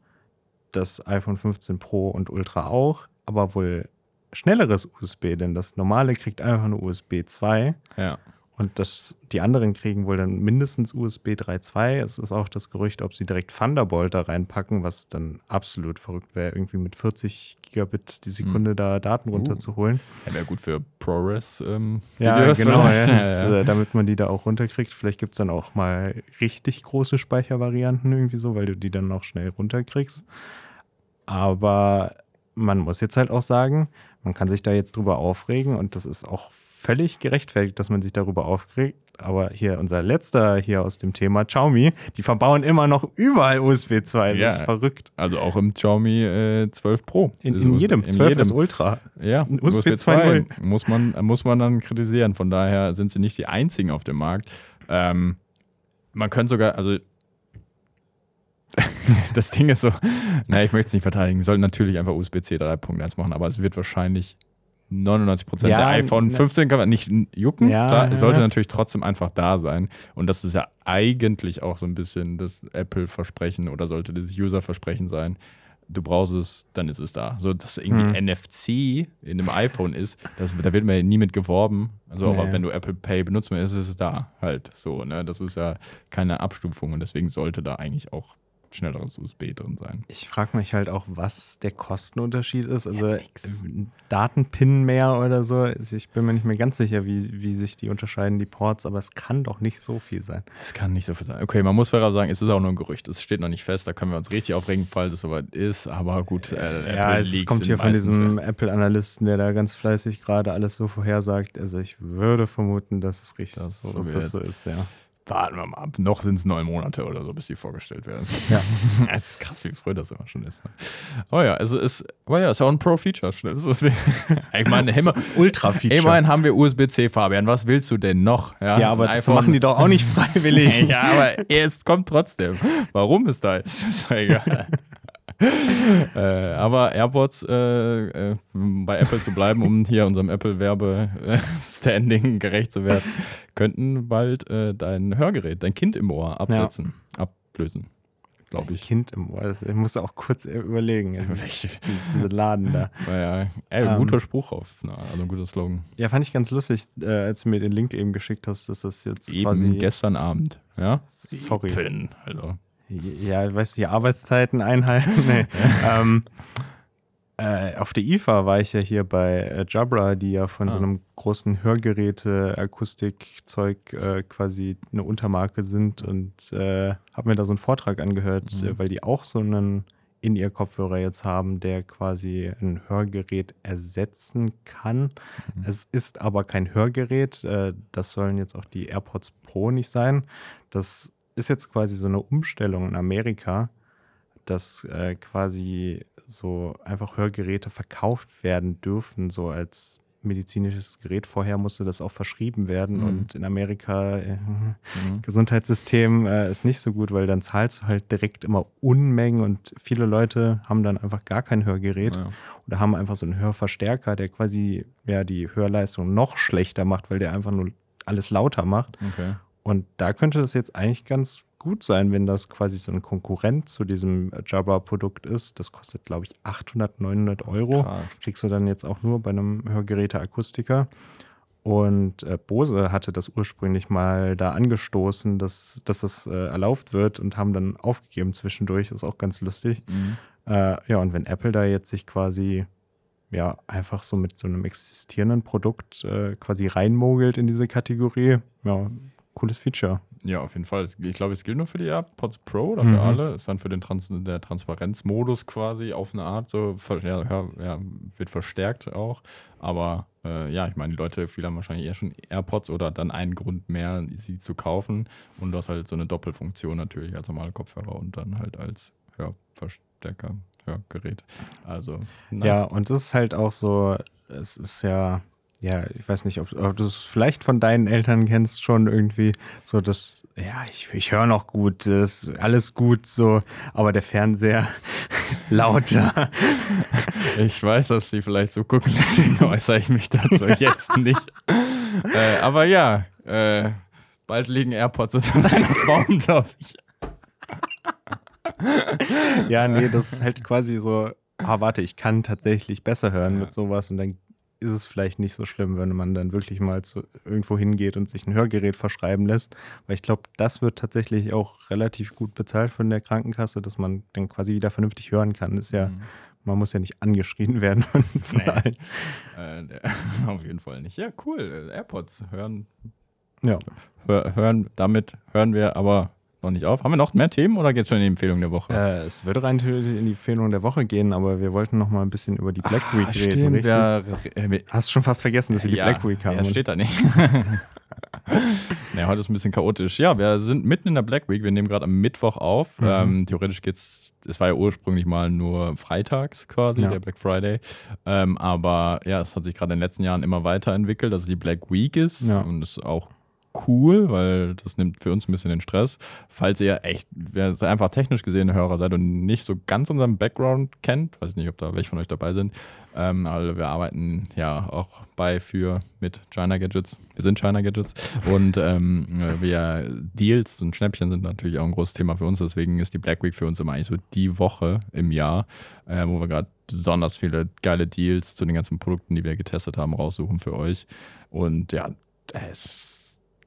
Das iPhone 15 Pro und Ultra auch, aber wohl schnelleres USB, denn das normale kriegt einfach nur USB 2. Ja. Und das, die anderen kriegen wohl dann mindestens USB 3.2. Es ist auch das Gerücht, ob sie direkt Thunderbolt da reinpacken, was dann absolut verrückt wäre, irgendwie mit 40 Gigabit die Sekunde da Daten Uh. runterzuholen. Ja, wäre gut für ProRes. Ähm, Ja, genau, ja, das ist, äh, damit man die da auch runterkriegt. Vielleicht gibt es dann auch mal richtig große Speichervarianten irgendwie so, weil du die dann auch schnell runterkriegst. Aber man muss jetzt halt auch sagen, man kann sich da jetzt drüber aufregen und das ist auch völlig gerechtfertigt, dass man sich darüber aufregt. Aber hier unser letzter hier aus dem Thema, Xiaomi, die verbauen immer noch überall USB 2. Das Ja. ist verrückt. Also auch im Xiaomi äh, 12 Pro. In, in jedem, in 12 jedem. ist Ultra. Ja, USB, USB 2 muss man, muss man dann kritisieren. Von daher sind sie nicht die einzigen auf dem Markt. Ähm, man könnte sogar, also das Ding ist so, naja, ich möchte es nicht verteidigen. Sollten natürlich einfach USB-C 3.1 machen, aber es wird wahrscheinlich 99% Ja, der iPhone ne- 15 kann man nicht jucken. Ja, Klar, ja, es sollte natürlich trotzdem einfach da sein. Und das ist ja eigentlich auch so ein bisschen das Apple-Versprechen oder sollte dieses User-Versprechen sein. Du brauchst es, dann ist es da. So, dass irgendwie Hm. NFC in einem iPhone ist, das, da wird man ja nie mit geworben. Also, aber Nee. wenn du Apple Pay benutzt, ist es da halt so. Ne? Das ist ja keine Abstufung und deswegen sollte da eigentlich auch schnelleres USB drin sein. Ich frage mich halt auch, was der Kostenunterschied ist. Also äh, Datenpin mehr oder so. Also Ich bin mir nicht mehr ganz sicher, wie, wie sich die unterscheiden, die Ports, aber es kann doch nicht so viel sein. Es kann nicht so viel sein. Okay, man muss fairer sagen, es ist auch nur ein Gerücht. Es steht noch nicht fest. Da können wir uns richtig aufregen, falls es soweit ist. Aber gut, äh, ja, es kommt hier von diesem ja. Apple-Analysten, der da ganz fleißig gerade alles so vorhersagt. Also ich würde vermuten, dass es richtig Das so, dass das so ist, ja. Warten wir mal ab. Noch sind es neun Monate oder so, bis die vorgestellt werden. Ja. es ist krass, wie früh das immer schon ist. Ne? Oh ja, also ist, oh ja, ist auch ein Pro-Feature. Ich meine, immer, Ultra-Feature. immerhin haben wir USB-C, Fabian. Was willst du denn noch? ja, aber ein das machen die doch auch nicht freiwillig. ja, aber es kommt trotzdem. Warum es da ist, ist doch egal. äh, aber AirPods äh, äh, bei Apple zu bleiben, um hier unserem Apple-Werbe-Standing gerecht zu werden, könnten bald äh, dein Hörgerät, dein Kind im Ohr absetzen, ablösen, glaube ich. Kind im Ohr. Das- Ich musste auch kurz überlegen. Welche- diese, Laden da. Naja, ey, Ähm. guter Spruch auf, na, also ein guter Slogan. Ja, fand ich ganz lustig, äh, als du mir den Link eben geschickt hast, dass das jetzt Eben quasi. gestern Abend, ja? Sorry. Sieben, Also. Ja, weißt du, die Arbeitszeiten einhalten. nee. ähm, äh, auf der IFA war ich ja hier bei äh, Jabra, die ja von Ah. so einem großen Hörgeräte-Akustikzeug äh, quasi eine Untermarke sind und äh, habe mir da so einen Vortrag angehört, Mhm. äh, weil die auch so einen In-Ear-Kopfhörer jetzt haben, der quasi ein Hörgerät ersetzen kann. Mhm. Es ist aber kein Hörgerät. Äh, das sollen jetzt auch die AirPods Pro nicht sein. Das ist jetzt quasi so eine Umstellung in Amerika, dass äh, quasi so einfach Hörgeräte verkauft werden dürfen, so als medizinisches Gerät. Vorher musste das auch verschrieben werden Mhm. und in Amerika äh, Mhm. Gesundheitssystem äh, ist nicht so gut, weil dann zahlst du halt direkt immer Unmengen und viele Leute haben dann einfach gar kein Hörgerät Ja. oder haben einfach so einen Hörverstärker, der quasi ja die Hörleistung noch schlechter macht, weil der einfach nur alles lauter macht. Okay. Und da könnte das jetzt eigentlich ganz gut sein, wenn das quasi so ein Konkurrent zu diesem Jabra-Produkt ist. Das kostet, glaube ich, 800, 900 Euro. Krass. Kriegst du dann jetzt auch nur bei einem Hörgeräte-Akustiker. Und äh, Bose hatte das ursprünglich mal da angestoßen, dass, dass das äh, erlaubt wird und haben dann aufgegeben zwischendurch. Das ist auch ganz lustig. Mhm. Äh, ja, und wenn Apple da jetzt sich quasi ja einfach so mit so einem existierenden Produkt äh, quasi reinmogelt in diese Kategorie, ja, cooles Feature. Ja, auf jeden Fall. Ich glaube, es gilt nur für die AirPods Pro oder für Mhm. alle. Ist dann für den Trans der Transparenzmodus quasi auf eine Art so, ja, ja, wird verstärkt auch. Aber äh, ja, ich meine, die Leute, viele haben wahrscheinlich eher schon AirPods oder dann einen Grund mehr, sie zu kaufen. Und du hast halt so eine Doppelfunktion natürlich als normale Kopfhörer und dann halt als Hörverstärker, Hörgerät. Also, nice. Ja, und es ist halt auch so, es ist ja, ja, ich weiß nicht, ob, ob du es vielleicht von deinen Eltern kennst, schon irgendwie so, dass, ja, ich, ich höre noch gut, das ist alles gut, so, aber der Fernseher lauter. Ich weiß, dass die vielleicht so gucken, deswegen äußere ich mich dazu jetzt nicht. äh, aber ja, äh, bald liegen AirPods unter deinem Weihnachtsbaum, glaube ich. ja, nee, das ist halt quasi so, ah, warte, ich kann tatsächlich besser hören Ja. mit sowas und dann ist es vielleicht nicht so schlimm, wenn man dann wirklich mal zu, irgendwo hingeht und sich ein Hörgerät verschreiben lässt. Weil ich glaube, das wird tatsächlich auch relativ gut bezahlt von der Krankenkasse, dass man dann quasi wieder vernünftig hören kann. Ist ja, Mhm. man muss ja nicht angeschrien werden von, von Nee. allen. Äh, der, auf jeden Fall nicht. Ja, cool. Äh, AirPods hören, Ja. hör, hören, damit hören wir aber noch nicht auf. Haben wir noch mehr Themen oder geht es schon in die Empfehlung der Woche? Äh, es würde rein in die Empfehlung der Woche gehen, aber wir wollten noch mal ein bisschen über die Black Week Ah, reden, richtig? ja, äh, Hast du schon fast vergessen, dass wir die ja, Black Week haben. Ja, steht da nicht. naja, heute ist ein bisschen chaotisch. Ja, wir sind mitten in der Black Week. Wir nehmen gerade am Mittwoch auf. Mhm. Ähm, theoretisch geht's, es war ja ursprünglich mal nur freitags quasi, Ja. der Black Friday. Ähm, aber ja, es hat sich gerade in den letzten Jahren immer weiterentwickelt, dass es die Black Week ist. Ja. Und es ist auch cool, weil das nimmt für uns ein bisschen den Stress. Falls ihr echt, wer einfach technisch gesehen Hörer seid und nicht so ganz unseren Background kennt, weiß nicht, ob da welche von euch dabei sind, ähm, aber wir arbeiten ja auch bei für mit China Gadgets. Wir sind China Gadgets und ähm, wir Deals und Schnäppchen sind natürlich auch ein großes Thema für uns. Deswegen ist die Black Week für uns immer eigentlich so die Woche im Jahr, äh, wo wir gerade besonders viele geile Deals zu den ganzen Produkten, die wir getestet haben, raussuchen für euch. Und ja, es ist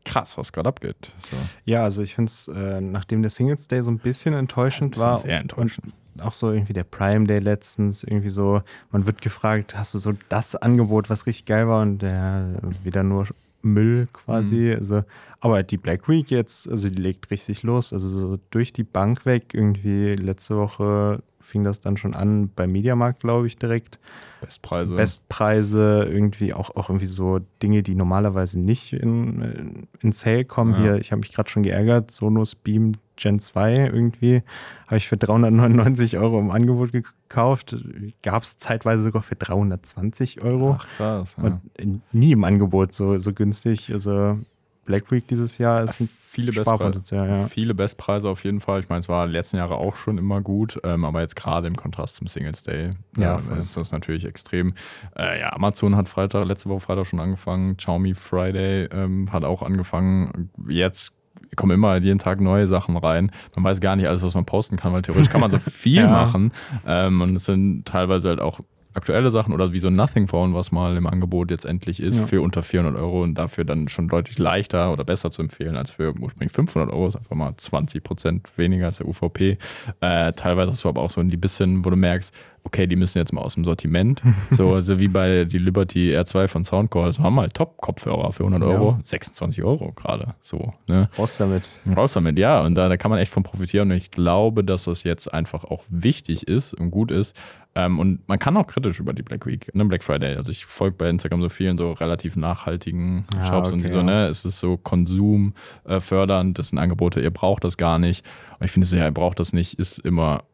krass, was gerade abgeht. So. Ja, also ich finde es, äh, nachdem der Singles Day so ein bisschen enttäuschend war sehr enttäuschend. auch so irgendwie der Prime Day letztens, irgendwie so, man wird gefragt, hast du so das Angebot, was richtig geil war und der wieder nur Müll quasi. Mhm. Also, aber die Black Week jetzt, also die legt richtig los, also so durch die Bank weg. Irgendwie letzte Woche fing das dann schon an beim Mediamarkt, glaube ich, direkt. Bestpreise. Bestpreise, irgendwie auch, auch irgendwie so Dinge, die normalerweise nicht in, in Sale kommen. Ja. Hier, ich habe mich gerade schon geärgert, Sonos Beam Gen 2 irgendwie, habe ich für 399 Euro im Angebot gekauft. Gab es zeitweise sogar für 320 Euro. Ach, krass. Ja. Und nie im Angebot so, so günstig. Also Black Week dieses Jahr ist ein viele Bestpreise. Ja. Viele Bestpreise auf jeden Fall. Ich meine, es war letzten Jahre auch schon immer gut, ähm, aber jetzt gerade im Kontrast zum Singles Day Ja, äh, ist das natürlich extrem. Äh, ja, Amazon hat Freitag, letzte Woche Freitag schon angefangen. Xiaomi Friday ähm, hat auch angefangen. Jetzt kommen immer jeden Tag neue Sachen rein. Man weiß gar nicht alles, was man posten kann, weil theoretisch kann man so viel Ja. machen. Ähm, und es sind teilweise halt auch aktuelle Sachen oder wie so ein Nothing Phone, was mal im Angebot jetzt endlich ist, Ja. für unter 400 Euro und dafür dann schon deutlich leichter oder besser zu empfehlen als für ursprünglich 500 Euro. Ist einfach mal 20 Prozent weniger als der UVP. Äh, teilweise hast du aber auch so die bisschen, wo du merkst, okay, die müssen jetzt mal aus dem Sortiment. so, so wie bei die Liberty R2 von Soundcore. Das waren mal Top-Kopfhörer für 100 Ja. Euro. 26 Euro gerade. So, ne? Raus damit. Raus damit, ja. Und da, da kann man echt von profitieren. Und ich glaube, dass das jetzt einfach auch wichtig ist und gut ist. Ähm, und man kann auch kritisch über die Black Week, ne, Black Friday. Also ich folge bei Instagram so vielen so relativ nachhaltigen Ah, Shops und okay, die so, ja. ne, es ist so Konsum äh, fördernd, das sind Angebote, ihr braucht das gar nicht. Und ich finde so, ja, ihr braucht das nicht, ist immer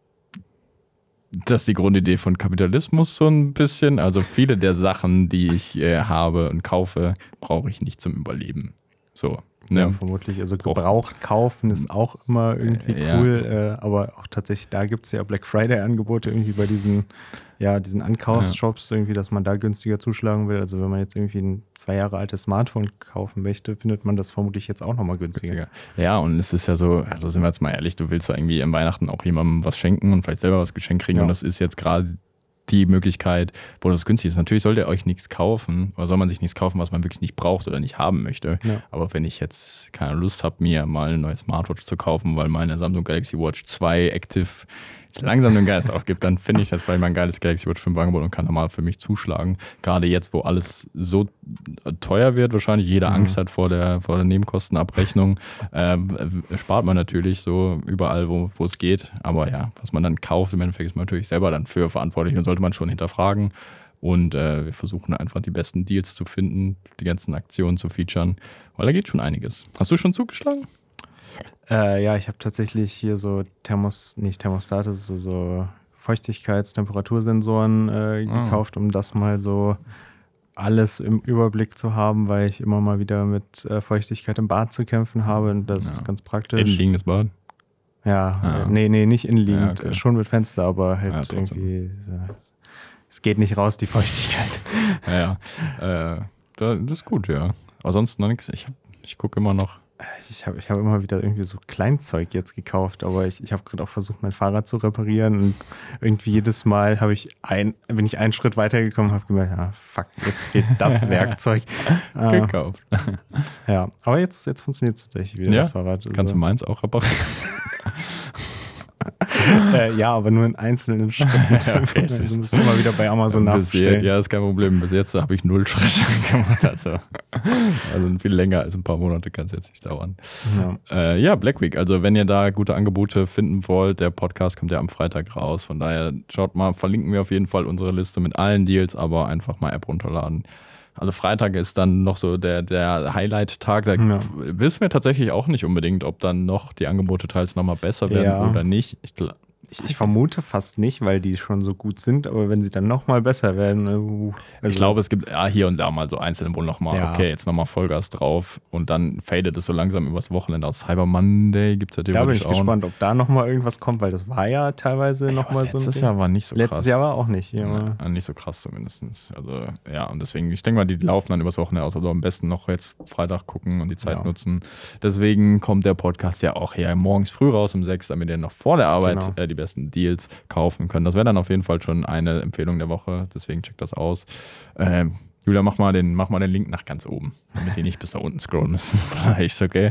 das ist die Grundidee von Kapitalismus so ein bisschen. Also viele der Sachen, die ich äh, habe und kaufe, brauche ich nicht zum Überleben. So. Ne? Ja, vermutlich. Also Braucht- gebraucht kaufen ist auch immer irgendwie Äh, ja. cool, äh, aber auch tatsächlich, da gibt es ja Black Friday-Angebote irgendwie bei diesen, ja, diesen Ankaufsshops, irgendwie, dass man da günstiger zuschlagen will. Also wenn man jetzt irgendwie ein zwei Jahre altes Smartphone kaufen möchte, findet man das vermutlich jetzt auch nochmal günstiger. günstiger. Ja, und es ist ja so, also sind wir jetzt mal ehrlich, du willst ja irgendwie im Weihnachten auch jemandem was schenken und vielleicht selber was geschenkt kriegen. Ja. Und das ist jetzt gerade die Möglichkeit, wo das günstig ist. Natürlich sollt ihr euch nichts kaufen oder soll man sich nichts kaufen, was man wirklich nicht braucht oder nicht haben möchte. Ja. Aber wenn ich jetzt keine Lust habe, mir mal eine neue Smartwatch zu kaufen, weil meine Samsung Galaxy Watch 2 Active jetzt langsam den Geist aufgibt, dann finde ich das vielleicht mal ein geiles Galaxy Watch 5 Angebot und kann da mal für mich zuschlagen. Gerade jetzt, wo alles so teuer wird, wahrscheinlich jeder Mhm. Angst hat vor der, vor der Nebenkostenabrechnung, äh, spart man natürlich so überall, wo, wo es geht. Aber ja, was man dann kauft, im Endeffekt ist man natürlich selber dann für verantwortlich und sollte man schon hinterfragen. Und äh, wir versuchen einfach die besten Deals zu finden, die ganzen Aktionen zu featuren, weil da geht schon einiges. Hast du schon zugeschlagen? Äh, ja, ich habe tatsächlich hier so Thermos, nicht Thermostate, so, so Feuchtigkeits-Temperatursensoren äh, Ah. gekauft, um das mal so alles im Überblick zu haben, weil ich immer mal wieder mit äh, Feuchtigkeit im Bad zu kämpfen habe und das Ja. ist ganz praktisch. Innenliegendes Bad. Ja, Ah. äh, nee, nee, nicht innenliegend, Ja, okay. schon mit Fenster, aber halt Ja, irgendwie, es geht nicht raus, die Feuchtigkeit. Ja, ja. Äh, da- das ist gut, ja. Aber sonst noch nichts. Ich, hab- ich gucke immer noch. Ich habe ich hab immer wieder irgendwie so Kleinzeug jetzt gekauft, aber ich, ich habe gerade auch versucht, mein Fahrrad zu reparieren und irgendwie jedes Mal habe ich ein, bin ich einen Schritt weitergekommen, habe gemerkt, ja, fuck, jetzt fehlt das Werkzeug. Äh, gekauft. ja, aber jetzt, jetzt funktioniert es tatsächlich wieder, Ja? das Fahrrad. Also, Kannst du meins auch reparieren? äh, ja, aber nur in einzelnen Schritten. okay, es also du immer wieder bei Amazon nachbestellen. ja, ist kein Problem. Bis jetzt habe ich null Schritte gemacht. Also, also viel länger als ein paar Monate kann es jetzt nicht dauern. Ja. Äh, ja, Black Week. Also wenn ihr da gute Angebote finden wollt, der Podcast kommt ja am Freitag raus. Von daher schaut mal, verlinken wir auf jeden Fall unsere Liste mit allen Deals, aber einfach mal App runterladen. Also Freitag ist dann noch so der, der Highlight-Tag. Da Ja. wissen wir tatsächlich auch nicht unbedingt, ob dann noch die Angebote teils nochmal besser werden Ja. oder nicht. Ich, Ich, ich vermute fast nicht, weil die schon so gut sind, aber wenn sie dann nochmal besser werden. Uh, ich glaube, es gibt ja, hier und da mal so einzelne, wo nochmal, Ja. okay, jetzt nochmal Vollgas drauf und dann fadet es so langsam übers Wochenende aus. Cyber Monday gibt es ja da bin theoretisch ich auch. gespannt, ob da nochmal irgendwas kommt, weil das war ja teilweise Ja, nochmal so ein letztes. Jahr war nicht so Letztes krass. Jahr war auch nicht. Ja. Ja, nicht so krass zumindest. Also ja, und deswegen, ich denke mal, die laufen dann übers Wochenende aus. Also am besten noch jetzt Freitag gucken und die Zeit nutzen. Deswegen kommt der Podcast ja auch hier morgens früh raus um sechs, damit ihr noch vor der Arbeit Genau. äh, die besten Deals kaufen könnt. Das wäre dann auf jeden Fall schon eine Empfehlung der Woche. Deswegen checkt das aus. Ähm, Julia, mach mal, den, mach mal den Link nach ganz oben, damit die nicht bis da unten scrollen müssen. Vielleicht, okay.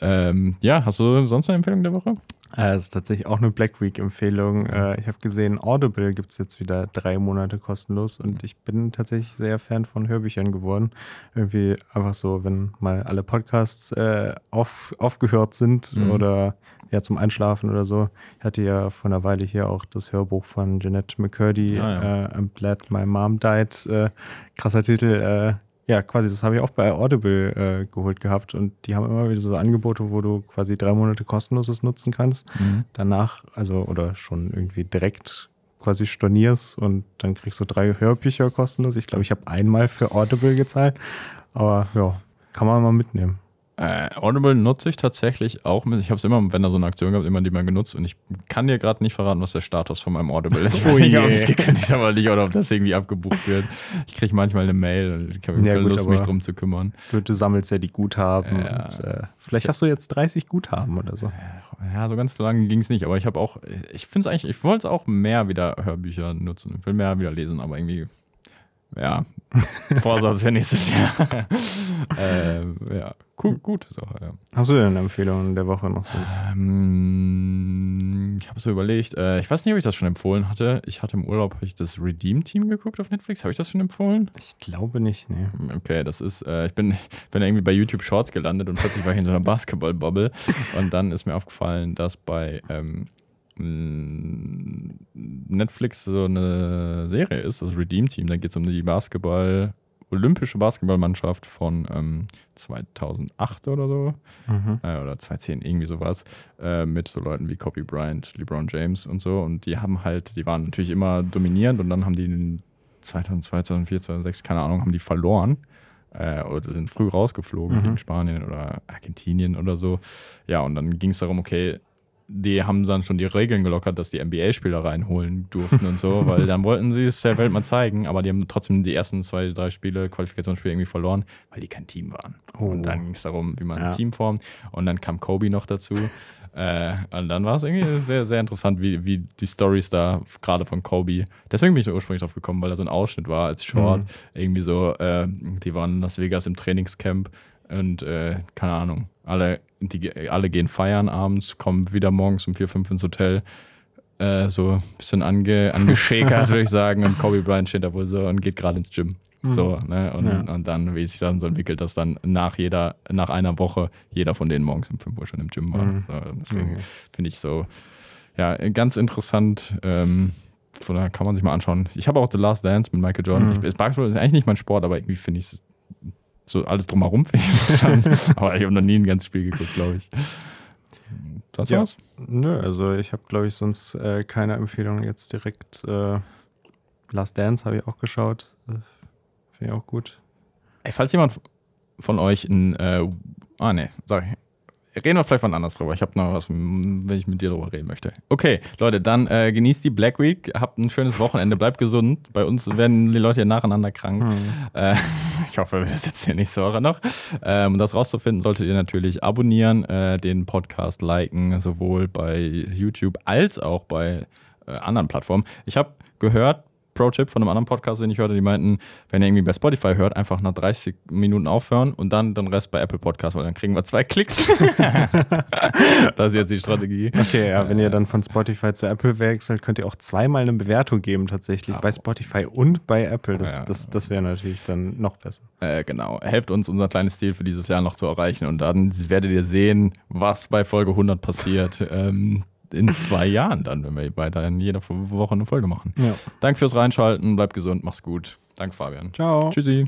Ähm, ja, hast du sonst eine Empfehlung der Woche? Äh, Es ist tatsächlich auch eine Black Week-Empfehlung. Äh, Ich habe gesehen, Audible gibt es jetzt wieder drei Monate kostenlos und ich bin tatsächlich sehr Fan von Hörbüchern geworden. Irgendwie einfach so, wenn mal alle Podcasts äh, auf, aufgehört sind Mhm. oder ja zum Einschlafen oder so. Ich hatte ja vor einer Weile hier auch das Hörbuch von Jeanette McCurdy, Ah, ja. äh, I'm Glad My Mom Died. Äh, krasser Titel. Äh, ja, quasi, das habe ich auch bei Audible äh, geholt gehabt und die haben immer wieder so Angebote, wo du quasi drei Monate kostenloses nutzen kannst danach, also oder schon irgendwie direkt quasi stornierst und dann kriegst du drei Hörbücher kostenlos. Ich glaube, ich habe einmal für Audible gezahlt, aber ja, kann man mal mitnehmen. Äh, Audible nutze ich tatsächlich auch. Ich habe es immer, wenn da so eine Aktion gab, immer die mal genutzt. Und ich kann dir gerade nicht verraten, was der Status von meinem Audible ist. Ich Oh weiß nicht, ob je. es gekündigt habe oder nicht, oder ob das irgendwie abgebucht wird. Ich kriege manchmal eine Mail und ich habe Ja, keine Lust, mich drum zu kümmern. Du, du sammelst ja die Guthaben Ja. und äh, vielleicht hast du jetzt 30 Guthaben oder so. Ja, so ganz so lange ging es nicht. Aber ich habe auch, ich finde es eigentlich, ich wollte auch mehr wieder Hörbücher nutzen. Ich will mehr wieder lesen, aber irgendwie, ja, Vorsatz für nächstes Jahr. ähm, ja, cool, gute Sache, ja. Hast du denn eine Empfehlung der Woche noch sonst? Ähm, ich habe so überlegt, äh, ich weiß nicht, ob ich das schon empfohlen hatte. Ich hatte im Urlaub ich das Redeem-Team geguckt auf Netflix. Habe ich das schon empfohlen? Ich glaube nicht, nee. Okay, das ist, äh, ich bin, bin irgendwie bei YouTube Shorts gelandet und plötzlich war ich in so einer Basketball-Bubble. Und dann ist mir aufgefallen, dass bei ähm, Netflix so eine Serie ist, das Redeem-Team. Da geht es um die Basketball, olympische Basketballmannschaft von ähm, 2008 oder so Mhm. äh, oder 2010, irgendwie sowas, äh, mit so Leuten wie Kobe Bryant, LeBron James und so. Und die haben halt, die waren natürlich immer dominierend und dann haben die in 2002, 2004, 2006, keine Ahnung, haben die verloren. Äh, oder sind früh rausgeflogen Mhm. gegen Spanien oder Argentinien oder so. Ja, und dann ging es darum, okay, die haben dann schon die Regeln gelockert, dass die NBA-Spieler reinholen durften und so, weil dann wollten sie es der Welt mal zeigen, aber die haben trotzdem die ersten zwei, drei Spiele, Qualifikationsspiele irgendwie verloren, weil die kein Team waren. Oh. Und dann ging es darum, wie man Ja. ein Team formt. Und dann kam Kobe noch dazu. äh, und dann war es irgendwie sehr, sehr interessant, wie, wie die Stories da, gerade von Kobe. Deswegen bin ich ursprünglich drauf gekommen, weil da so ein Ausschnitt war als Short. Mhm. Irgendwie so, äh, die waren in Las Vegas im Trainingscamp und äh, keine Ahnung, alle, die, alle gehen feiern abends, kommen wieder morgens um vier, fünf ins Hotel. Äh, so ein bisschen ange, angeschäkert, würde ich sagen. Und Kobe Bryant steht da wohl so und geht gerade ins Gym. So, ne? Und, Ja. und dann, wie es sich dann so entwickelt, dass dann nach jeder, nach einer Woche jeder von denen morgens um 5 Uhr schon im Gym war. Mhm. So, deswegen Mhm. finde ich so, ja, ganz interessant. Ähm, von daher kann man sich mal anschauen. Ich habe auch The Last Dance mit Michael Jordan. Mhm. Ich, Basketball ist eigentlich nicht mein Sport, aber irgendwie finde ich es so alles drumherum finde ich interessant. aber ich habe noch nie ein ganzes Spiel geguckt, glaube ich. Sonst Ja. was? Nö, also ich habe, glaube ich, sonst äh, keine Empfehlung jetzt direkt. Äh, Last Dance habe ich auch geschaut. Äh, Finde ich auch gut. Ey, falls jemand von euch ein, äh, ah ne, sorry, reden wir vielleicht von anders drüber. Ich habe noch was, wenn ich mit dir drüber reden möchte. Okay, Leute, dann äh, genießt die Black Week, habt ein schönes Wochenende, bleibt gesund. Bei uns werden die Leute hier nacheinander krank. Äh, ich hoffe, wir sitzen hier nicht so noch. Ähm, um das rauszufinden, solltet ihr natürlich abonnieren, äh, den Podcast liken, sowohl bei YouTube als auch bei äh, anderen Plattformen. Ich habe gehört, Pro-Tipp von einem anderen Podcast, den ich hörte, die meinten, wenn ihr irgendwie bei Spotify hört, einfach nach 30 Minuten aufhören und dann den Rest bei Apple Podcast, weil dann kriegen wir zwei Klicks. das ist jetzt die Strategie. Okay, ja, wenn ihr dann von Spotify zu Apple wechselt, könnt ihr auch zweimal eine Bewertung geben, tatsächlich. Ah, bei Spotify und bei Apple. Das, Ja. das, das wäre natürlich dann noch besser. Äh, genau. Helft uns, unser kleines Ziel für dieses Jahr noch zu erreichen. Und dann werdet ihr sehen, was bei Folge 100 passiert. ähm, in zwei Jahren dann, wenn wir weiterhin jede Woche eine Folge machen. Ja. Danke fürs Reinschalten. Bleibt gesund. Mach's gut. Danke, Fabian. Ciao. Tschüssi.